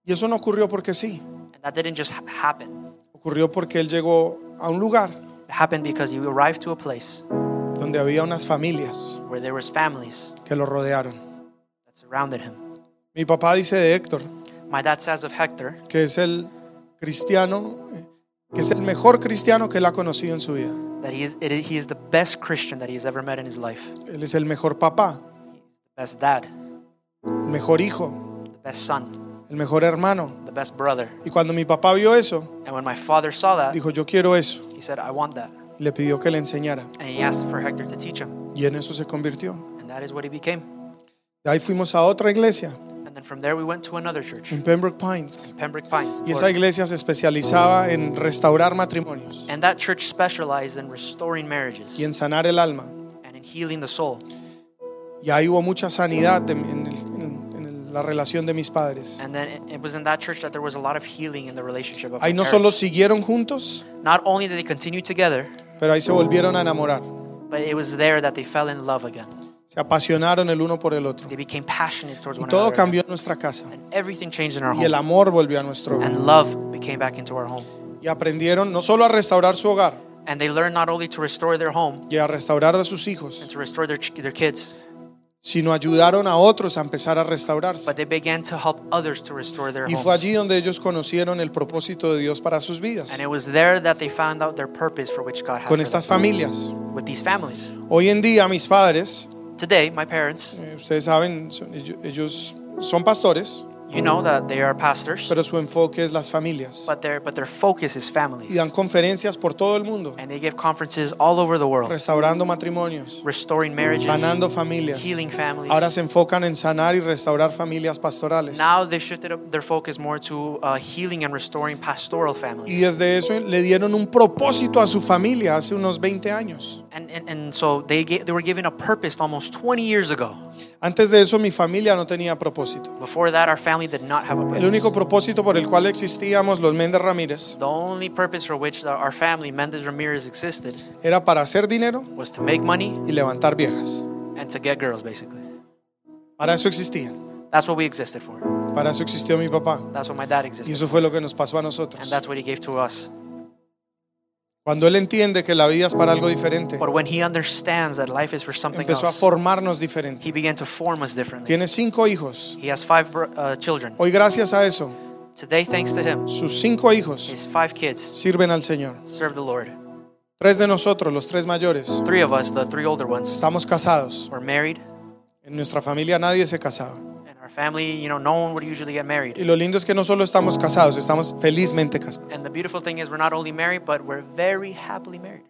Y eso no ocurrió porque sí, And that didn't just ha- happen. ocurrió porque él llegó a un lugar It happened because he arrived to a place donde había unas familias where there was families que lo rodearon. that surrounded him. Mi papá dice de Héctor My dad says of Hector que es el cristiano, eh, que es el mejor cristiano que él ha conocido en su vida. that he is, it, he is the best Christian that he has ever met in his life, Él es el mejor papá, the best dad, el mejor hijo, the best son, el mejor hermano. the best brother. Y cuando mi papá vio eso, And when my father saw that, dijo, yo quiero eso. he said, I want that. Le pidió que le enseñara. and he asked for Hector to teach him. Y en eso se convirtió. And that is what he became. De ahí fuimos a otra iglesia, And then from there, we went to another church, en Pembroke Pines. Pembroke Pines. Y esa iglesia se especializaba en restaurar matrimonios And that church specialized in restoring marriages y en sanar el alma. and in healing the soul. Y ahí hubo mucha sanidad en, el- en- en la relación de mis padres. And then it- was in that church that there was a lot of healing in the relationship of Ahí my no solo siguieron juntos, Not only did they continue together, pero ahí se volvieron a enamorar. but it was there that they fell in love again. Se apasionaron el uno por el otro. They became passionate towards Y one todo another. cambió en nuestra casa. And everything changed in our Y el home. amor volvió a nuestro hogar. And love became back into our home. Y aprendieron no solo a restaurar su hogar And they learned not only to restore their home y a restaurar a sus hijos, and to restore their, ch- their kids, sino ayudaron a otros a empezar a restaurarse. but they began to help others to restore their Y fue homes. allí donde ellos conocieron el propósito de Dios para sus vidas. And it was there that they found out their purpose for which God had Con for estas them, familias. with these families. Hoy en día mis padres, Today, my parents, eh, ustedes saben, ellos son pastores, you know that they are pastors, pero su enfoque es las familias. but their but their focus is families. Y dan conferencias por todo el mundo, And they give conferences all over the world, restaurando matrimonios, restoring marriages, sanando familias. healing families. Ahora se enfocan en sanar y restaurar familias pastorales. Now they shifted up their focus more to uh, healing and restoring pastoral Y families. desde eso le dieron un propósito a su familia hace unos 20 años. And, and, and so they, they were given a purpose almost 20 years ago. Antes de eso mi familia no tenía propósito. Before that, our family did not have a El único purpose. propósito por el cual existíamos los Méndez Ramírez The only purpose for which our family, Mendez Ramirez, existed era para hacer dinero was to make money y levantar viejas. and to get girls, basically. Para eso existían. That's what we existed for. Para eso existió mi papá. That's what my dad Y existed eso for. fue lo que nos pasó a And nosotros. that's what he gave to us. Cuando él entiende que la vida es para algo diferente, But when he understands that life is for something empezó a else, formarnos diferente. he began to form us differently. Tiene cinco hijos. He has five bro- uh, children. Hoy gracias a eso, Today, thanks to him, sus cinco hijos his five kids sirven al Señor. serve the Lord. Tres de nosotros, los tres mayores, Three of us, the three older ones, estamos casados. were married. En nuestra familia nadie se casaba. Family, you know, no one would usually get married. Y lo lindo es que no solo estamos casados, estamos felizmente casados. And the beautiful thing is, we're not only married, but we're very happily married.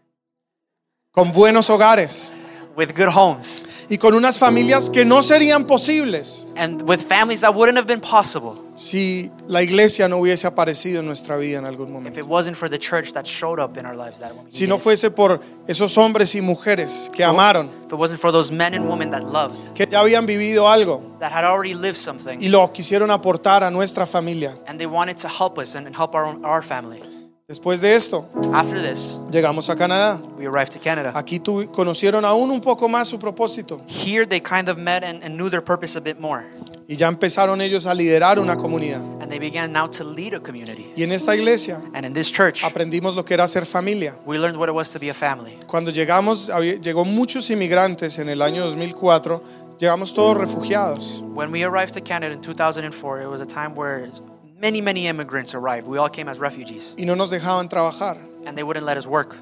Con buenos hogares. With good homes. Y con unas familias que no serían posibles. And with families that wouldn't have been possible si la iglesia no hubiese aparecido en nuestra vida en algún if momento. it wasn't for the church that showed up in our lives that when we Si no fuese por esos hombres y mujeres que amaron, If it wasn't for those men and women that loved, que ya habían vivido algo that had already lived something, y lo quisieron aportar a nuestra familia. and they wanted to help us and and help our, own, our family. Después de esto, After this, llegamos a Canadá. we arrived to Canada. Aquí tu- conocieron aún un poco más su propósito Here, they kind of met and, and knew their purpose a bit more. Y ya empezaron ellos a liderar una comunidad. And they began now to lead a community. Y en esta iglesia And in this church, aprendimos lo que era ser familia. we learned what it was to be a family. Cuando llegamos, llegó muchos inmigrantes en el año 2004, llegamos todos refugiados. When we arrived to Canada in 2004, it was a time where many, many immigrants arrived. We all came as refugees, y no nos dejaban trabajar. and they wouldn't let us work.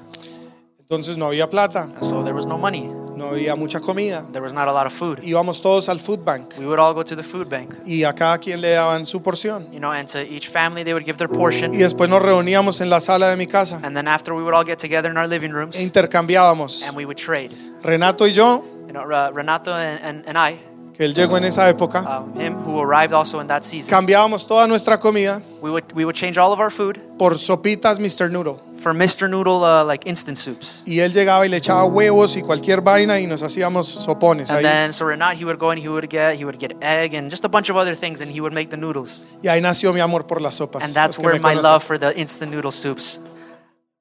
Entonces no había plata, And so there was no money. No había mucha comida. There was not a lot of food. Íbamos todos al food bank We would all go to the food bank, y a cada quien le daban su porción. you know, and to each family they would give their portion. Y después nos reuníamos en la sala de mi casa And then after we would all get together in our living rooms e intercambiábamos. and we would trade. Renato y yo, You know, uh, Renato and, and, and I, que él llegó en esa época, um, him who arrived also in that season, cambiábamos toda nuestra comida we would, we would change all of our food por sopitas Mr. Noodle. For Mr. Noodle, uh, like instant soups. Y él llegaba y le echaba huevos y cualquier vaina y nos hacíamos sopones And ahí. then, so Renat, he would go and he would get, he would get egg and just a bunch of other things, and he would make the noodles. Y ahí nació mi amor por las sopas. And that's where my conocen. love for the instant noodle soups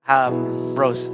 um, rose.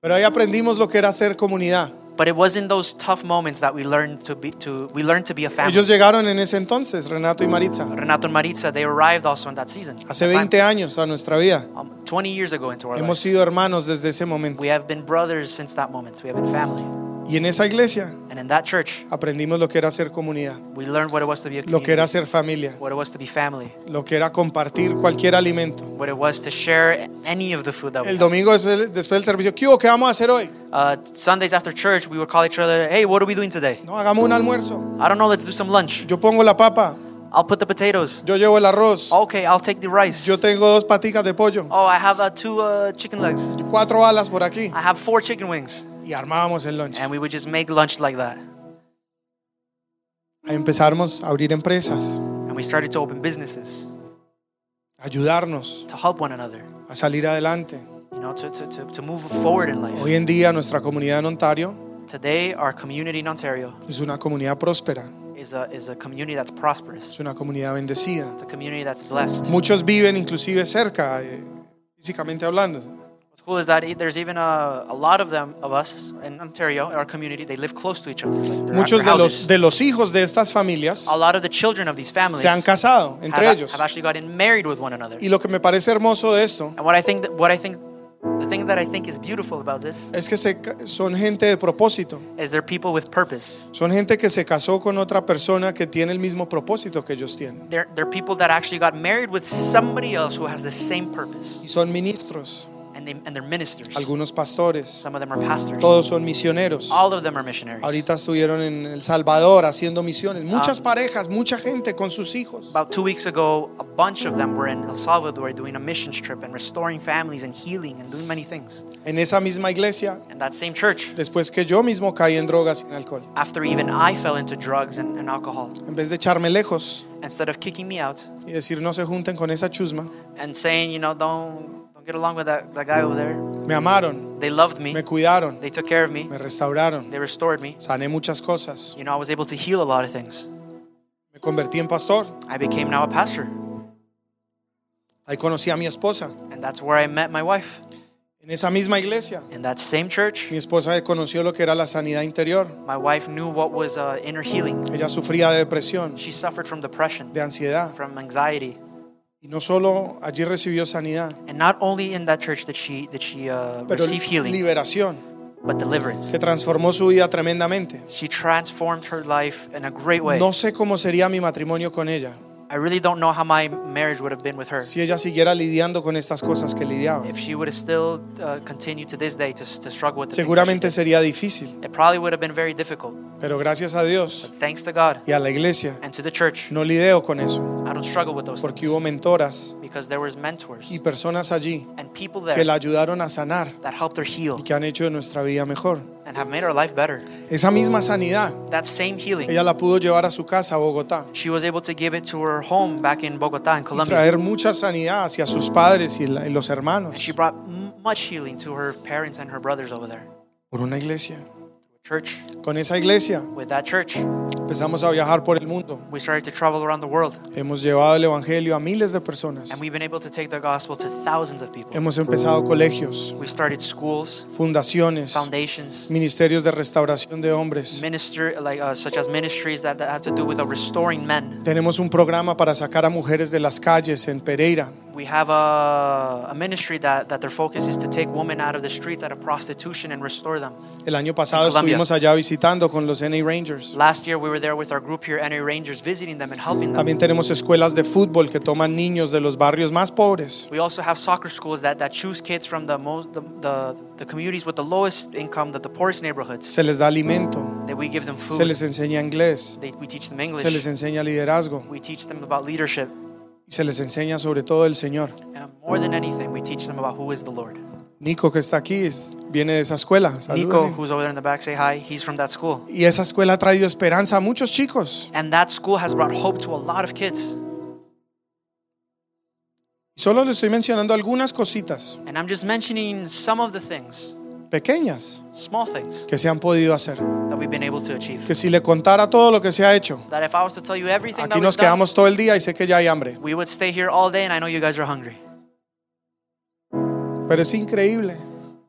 Pero ahí aprendimos lo que era ser comunidad. But it was in those tough moments that we learned to be to we learned to be a family. Ellos llegaron en ese entonces, Renato y Maritza, Renato and Maritza, they arrived also in that season. hace that time. 20 años a nuestra vida. Um, 20 years ago into our Hemos lives. sido hermanos desde ese momento. We have been brothers since that moment. We have been family. Y en esa iglesia And in that church, aprendimos lo que era ser comunidad, we learned what it was to be a lo que era ser familia, what it was to be family, lo que era compartir cualquier alimento. what it was to share any of the food that we El domingo después después del servicio, ¿qué hubo? ¿Qué vamos a hacer hoy? Uh, Sundays after church, we would call each other, hey, what are we doing today? No, hagamos un almuerzo. I don't know, let's do some lunch. Yo pongo la papa, I'll put the potatoes. Yo llevo el arroz. Okay, I'll take the rice. Yo tengo dos paticas de pollo. Oh, I have uh, two uh, chicken legs. Cuatro alas por aquí. I have four chicken wings. Y armábamos el lunch. And we would just make lunch like that. Ahí empezamos a abrir empresas, And we started to open businesses a ayudarnos to help one another, a salir adelante. you know, to, to, to, to move forward in life. Hoy en día nuestra comunidad en Ontario Today, our community in Ontario es una comunidad próspera, is a, is a community that's prosperous. es una comunidad bendecida. It's a community that's blessed. Muchos viven inclusive cerca, eh, físicamente hablando. What's cool is that there's even a, a lot of them, of us in Ontario, in our community, they live close to each other. Like Muchos de los, de los hijos de estas familias a lot of the children of these families se han casado have, entre ellos. have actually gotten married with one another. Y lo que me parece hermoso de esto And what I think, that, what I think, the thing that I think is beautiful about this es que se son gente de propósito. is they're people with purpose. Son gente que se casó con otra persona que tiene el mismo propósito que ellos tienen. They're, they're people that actually got married with somebody else who has the same purpose. Y son ministros, And, they, and they're ministers. algunos pastores, Some of them are pastors. todos son misioneros. All of them are missionaries. Ahorita estuvieron en El Salvador haciendo misiones. Muchas parejas, mucha gente con sus hijos. About two weeks ago, a bunch of them were in El Salvador doing a missions trip and restoring families and healing and doing many things. En esa misma iglesia, And that same church, después que yo mismo caí en drogas y en alcohol, after even I fell into drugs and, and alcohol, en vez de echarme lejos instead of kicking me out y decir no se junten con esa chusma, and saying, you know, don't get along with that, that guy over there, me amaron, they loved me, me cuidaron, they took care of me, me restauraron, they restored me. sané muchas cosas, You know, I was able to heal a lot of things. me convertí en pastor. I became now a pastor. Ahí conocí a mi esposa. And that's where I met my wife. En esa misma iglesia, In that same church, mi esposa conoció lo que era la sanidad interior. my wife knew what was uh, inner healing. Ella sufría de depresión, She suffered from depression, de ansiedad. from anxiety. Y no solo allí recibió sanidad, And not only in that church did she did she uh, pero receive healing, liberación, but deliverance. que transformó su vida tremendamente. She transformed her life in a great way. No sé cómo sería mi matrimonio con ella I really don't know how my marriage would have been with her si ella siguiera lidiando con estas cosas que lidiaba. if she would have still uh, continued to this day to, to struggle with the Seguramente sería difícil. It probably would have been very difficult. pero gracias a Dios But thanks to God y a la iglesia and to the church, no lidio con eso, I don't struggle with those porque things hubo mentoras because there was mentors y personas allí and people que there la ayudaron a sanar that helped her heal y que han hecho de nuestra vida mejor. And have made her life better. Esa misma sanidad, That same healing, ella la pudo llevar a su casa, a Bogotá, she was able to give it to her home back in Bogota in y Colombia. traer mucha sanidad hacia sus padres y, la- y los And hermanos she brought m- much healing to her parents and her brothers over there. por una iglesia. Church, Con esa iglesia with that church, empezamos a viajar por el mundo. we started to travel around the world. Hemos llevado el evangelio a miles de personas. And we've been able to take the gospel to thousands of people. Hemos empezado colegios, We started schools, fundaciones, foundations, ministerios de restauración de hombres. minister like uh, such as ministries that, that have to do with uh, restoring men. Tenemos un programa para sacar a mujeres de las calles en Pereira. We have a, a ministry that, that their focus is to take women out of the streets, out of prostitution, and restore them. El año pasado estuvimos allá visitando con los NA Rangers. Last year, we were there with our group here, NA Rangers, visiting them and helping them. También tenemos escuelas de fútbol que toman niños de los barrios más pobres. We also have soccer schools that, that choose kids from the, most, the, the, the communities with the lowest income, the, the poorest neighborhoods, Se les da alimento, that we give them food. se les enseña inglés, They, we teach them English. se les enseña liderazgo We teach them about leadership. Y se les enseña sobre todo el Señor. And more than anything, we teach them about who is the Lord. Nico que está aquí es- viene de esa escuela. Nico, Salúdenle. who's over there in the back, say hi. He's from that school. Y esa escuela ha traído esperanza a muchos chicos. And that school has brought hope to a lot of kids. Solo le estoy mencionando algunas cositas And I'm just mentioning some of the things, pequeñas small things, que se han podido hacer. that we've been able to achieve. Que si le contara todo lo que se ha hecho, That if I was to tell you everything aquí nos done, quedamos todo el día y sé que ya hay hambre. we would stay here all day, and I know you guys are hungry. Pero es increíble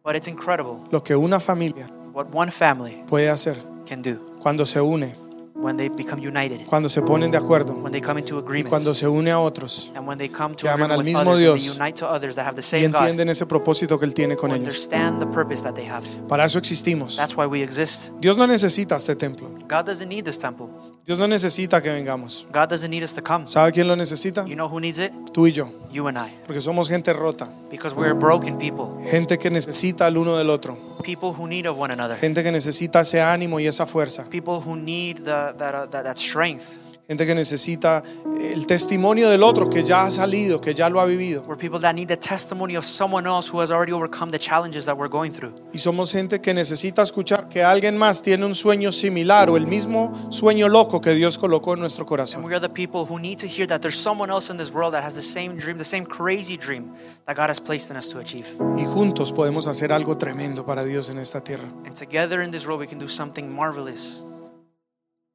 But it's incredible lo que una familia what one family puede hacer can do cuando se une, when they become united, cuando se ponen de acuerdo when they come into y agreement, cuando se une a otros and when they come to que aman al mismo Dios y entienden ese propósito que Él tiene con ellos. understand the purpose that they have. Para eso existimos. That's why we exist. Dios no necesita este templo. God doesn't need this temple. Dios no necesita que vengamos. God doesn't need us to come. ¿Sabe quién lo necesita? You know who needs it? Tú y yo. You and I. Porque somos gente rota. Because we're broken people. Gente que necesita el uno del otro. People who need of one another. Gente que necesita ese ánimo y esa fuerza. People who need the, that, uh, that, that strength. Gente que necesita el testimonio del otro que ya ha salido, que ya lo ha vivido. We're people that need the testimony of someone else who has already overcome the challenges that we're going through. Y somos gente que necesita escuchar que alguien más tiene un sueño similar o el mismo sueño loco que Dios colocó en nuestro And corazón. we are the people who need to hear that there's someone else in this world that has the same dream, the same crazy dream that God has placed in us to achieve. Y juntos podemos hacer algo tremendo para Dios en esta tierra. And together in this world, we can do something marvelous.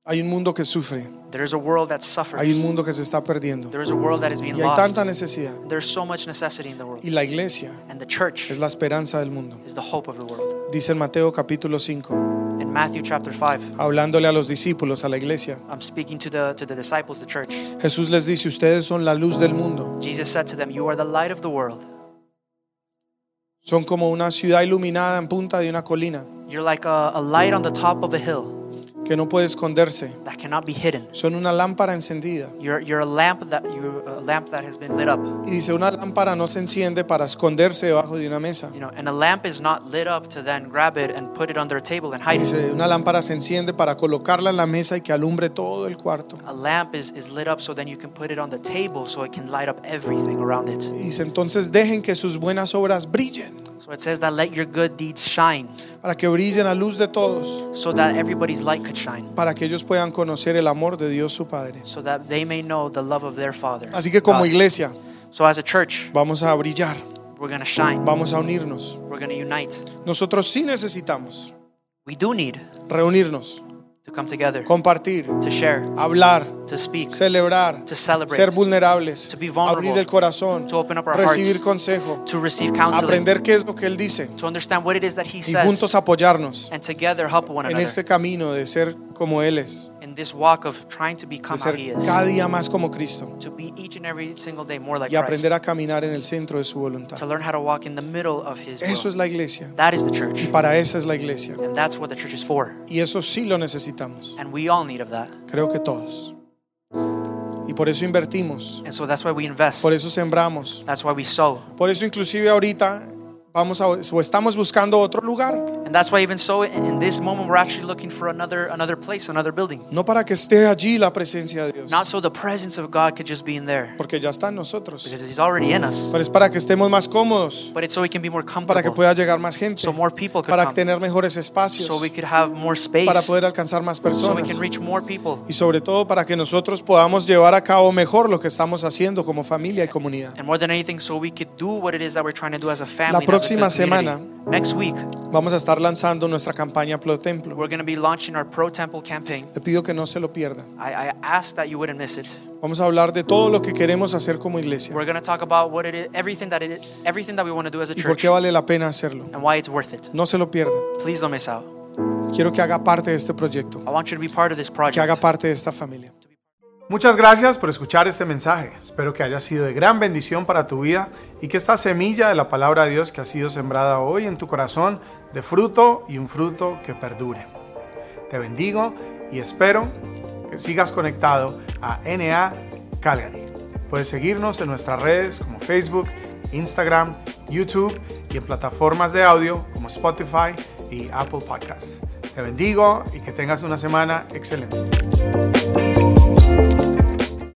Hay un mundo que sufre, There is a world that suffers. hay un mundo que se está perdiendo There is a world that is being y hay lost. tanta necesidad. There's so much necessity in the world. Y la iglesia And the church es la esperanza del mundo. is the hope of the world. Dice en Mateo capítulo 5, In Matthew chapter 5, hablándole a los discípulos, a la iglesia, I'm speaking to the, to the disciples, the church. Jesús les dice, ustedes son la luz del mundo. Jesus said to them, You are the light of the world. Son como una ciudad iluminada en punta de una colina You're like a, a light on the top of a hill que no puede esconderse. that cannot be hidden. Son una lámpara encendida. You're, you're a lamp that you're a lamp that has been lit up. Y dice, una lámpara no se enciende para esconderse debajo de una mesa. You know, and a lamp is not lit up to then grab it and put it under a table and hide it. Dice, una lámpara se enciende para colocarla en la mesa y que alumbre todo el cuarto. A lamp is, is lit up so then you can put it on the table so it can light up everything around it. Y dice, entonces dejen que sus buenas obras brillen, So it says that let your good deeds shine para que brillen a luz de todos, so that everybody's light could shine. para que ellos puedan conocer el amor de Dios su Padre. So that they may know the love of their Father. Así que como iglesia So as a church, vamos a brillar, we're to shine. vamos a unirnos. We're to unite. Nosotros sí necesitamos We do need reunirnos, to come together, compartir, to share, hablar, to speak, celebrar, to celebrate, ser vulnerables, to be vulnerable, abrir el corazón, to open up our recibir hearts, consejo, to receive counseling, aprender qué es lo que Él dice to understand what it is that He y says, juntos apoyarnos and together help one en another este camino de ser como Él es, in this walk of trying to de become how ser He is, cada día más como Cristo to be each and every single day more like y aprender Christ, a caminar en el centro de su voluntad. to learn how to walk in the middle of His Eso es la iglesia. That is the y church, para esa es la iglesia. And that's what the church is for, y eso sí lo necesitamos, and we all need of that, creo que todos. Y por eso invertimos, and so that's why we invest. por eso sembramos, That's why we sow, por eso inclusive ahorita vamos a, o estamos buscando otro lugar, and that's why even so, in this moment, we're actually looking for another another place, another building. no para que esté allí la presencia de Dios, Not so the presence of God could just be in there, porque ya está en nosotros, because He's already in us. pero es para que estemos más cómodos, But it's so we can be more para que comfortable, pueda llegar más gente, so more people could para come, tener mejores espacios, so we could have more space, para poder alcanzar más so we personas. can reach more people, y sobre todo para que nosotros podamos llevar a cabo mejor lo que estamos haciendo como familia y comunidad. and more than anything, so we could do what it is that we're trying to do as a family. Próxima semana next week, Vamos a estar lanzando nuestra campaña Pro Templo. we're going to be launching our Pro Temple campaign. Te pido que no se lo pierdan. I, I ask that you wouldn't miss it. Vamos a hablar de todo lo que queremos hacer como iglesia We're going to talk about what it is, everything that it, everything that we want to do as a y por church, qué vale la pena hacerlo. and why it's worth it. No se lo pierdan. Please don't miss out. Quiero que haga parte de este proyecto, I want you to be part of this que haga project. parte de esta familia. Muchas gracias por escuchar este mensaje. Espero que haya sido de gran bendición para tu vida y que esta semilla de la palabra de Dios que ha sido sembrada hoy en tu corazón de fruto y un fruto que perdure. Te bendigo y espero que sigas conectado a NA Calgary. Puedes seguirnos en nuestras redes como Facebook, Instagram, YouTube y en plataformas de audio como Spotify y Apple Podcasts. Te bendigo y que tengas una semana excelente.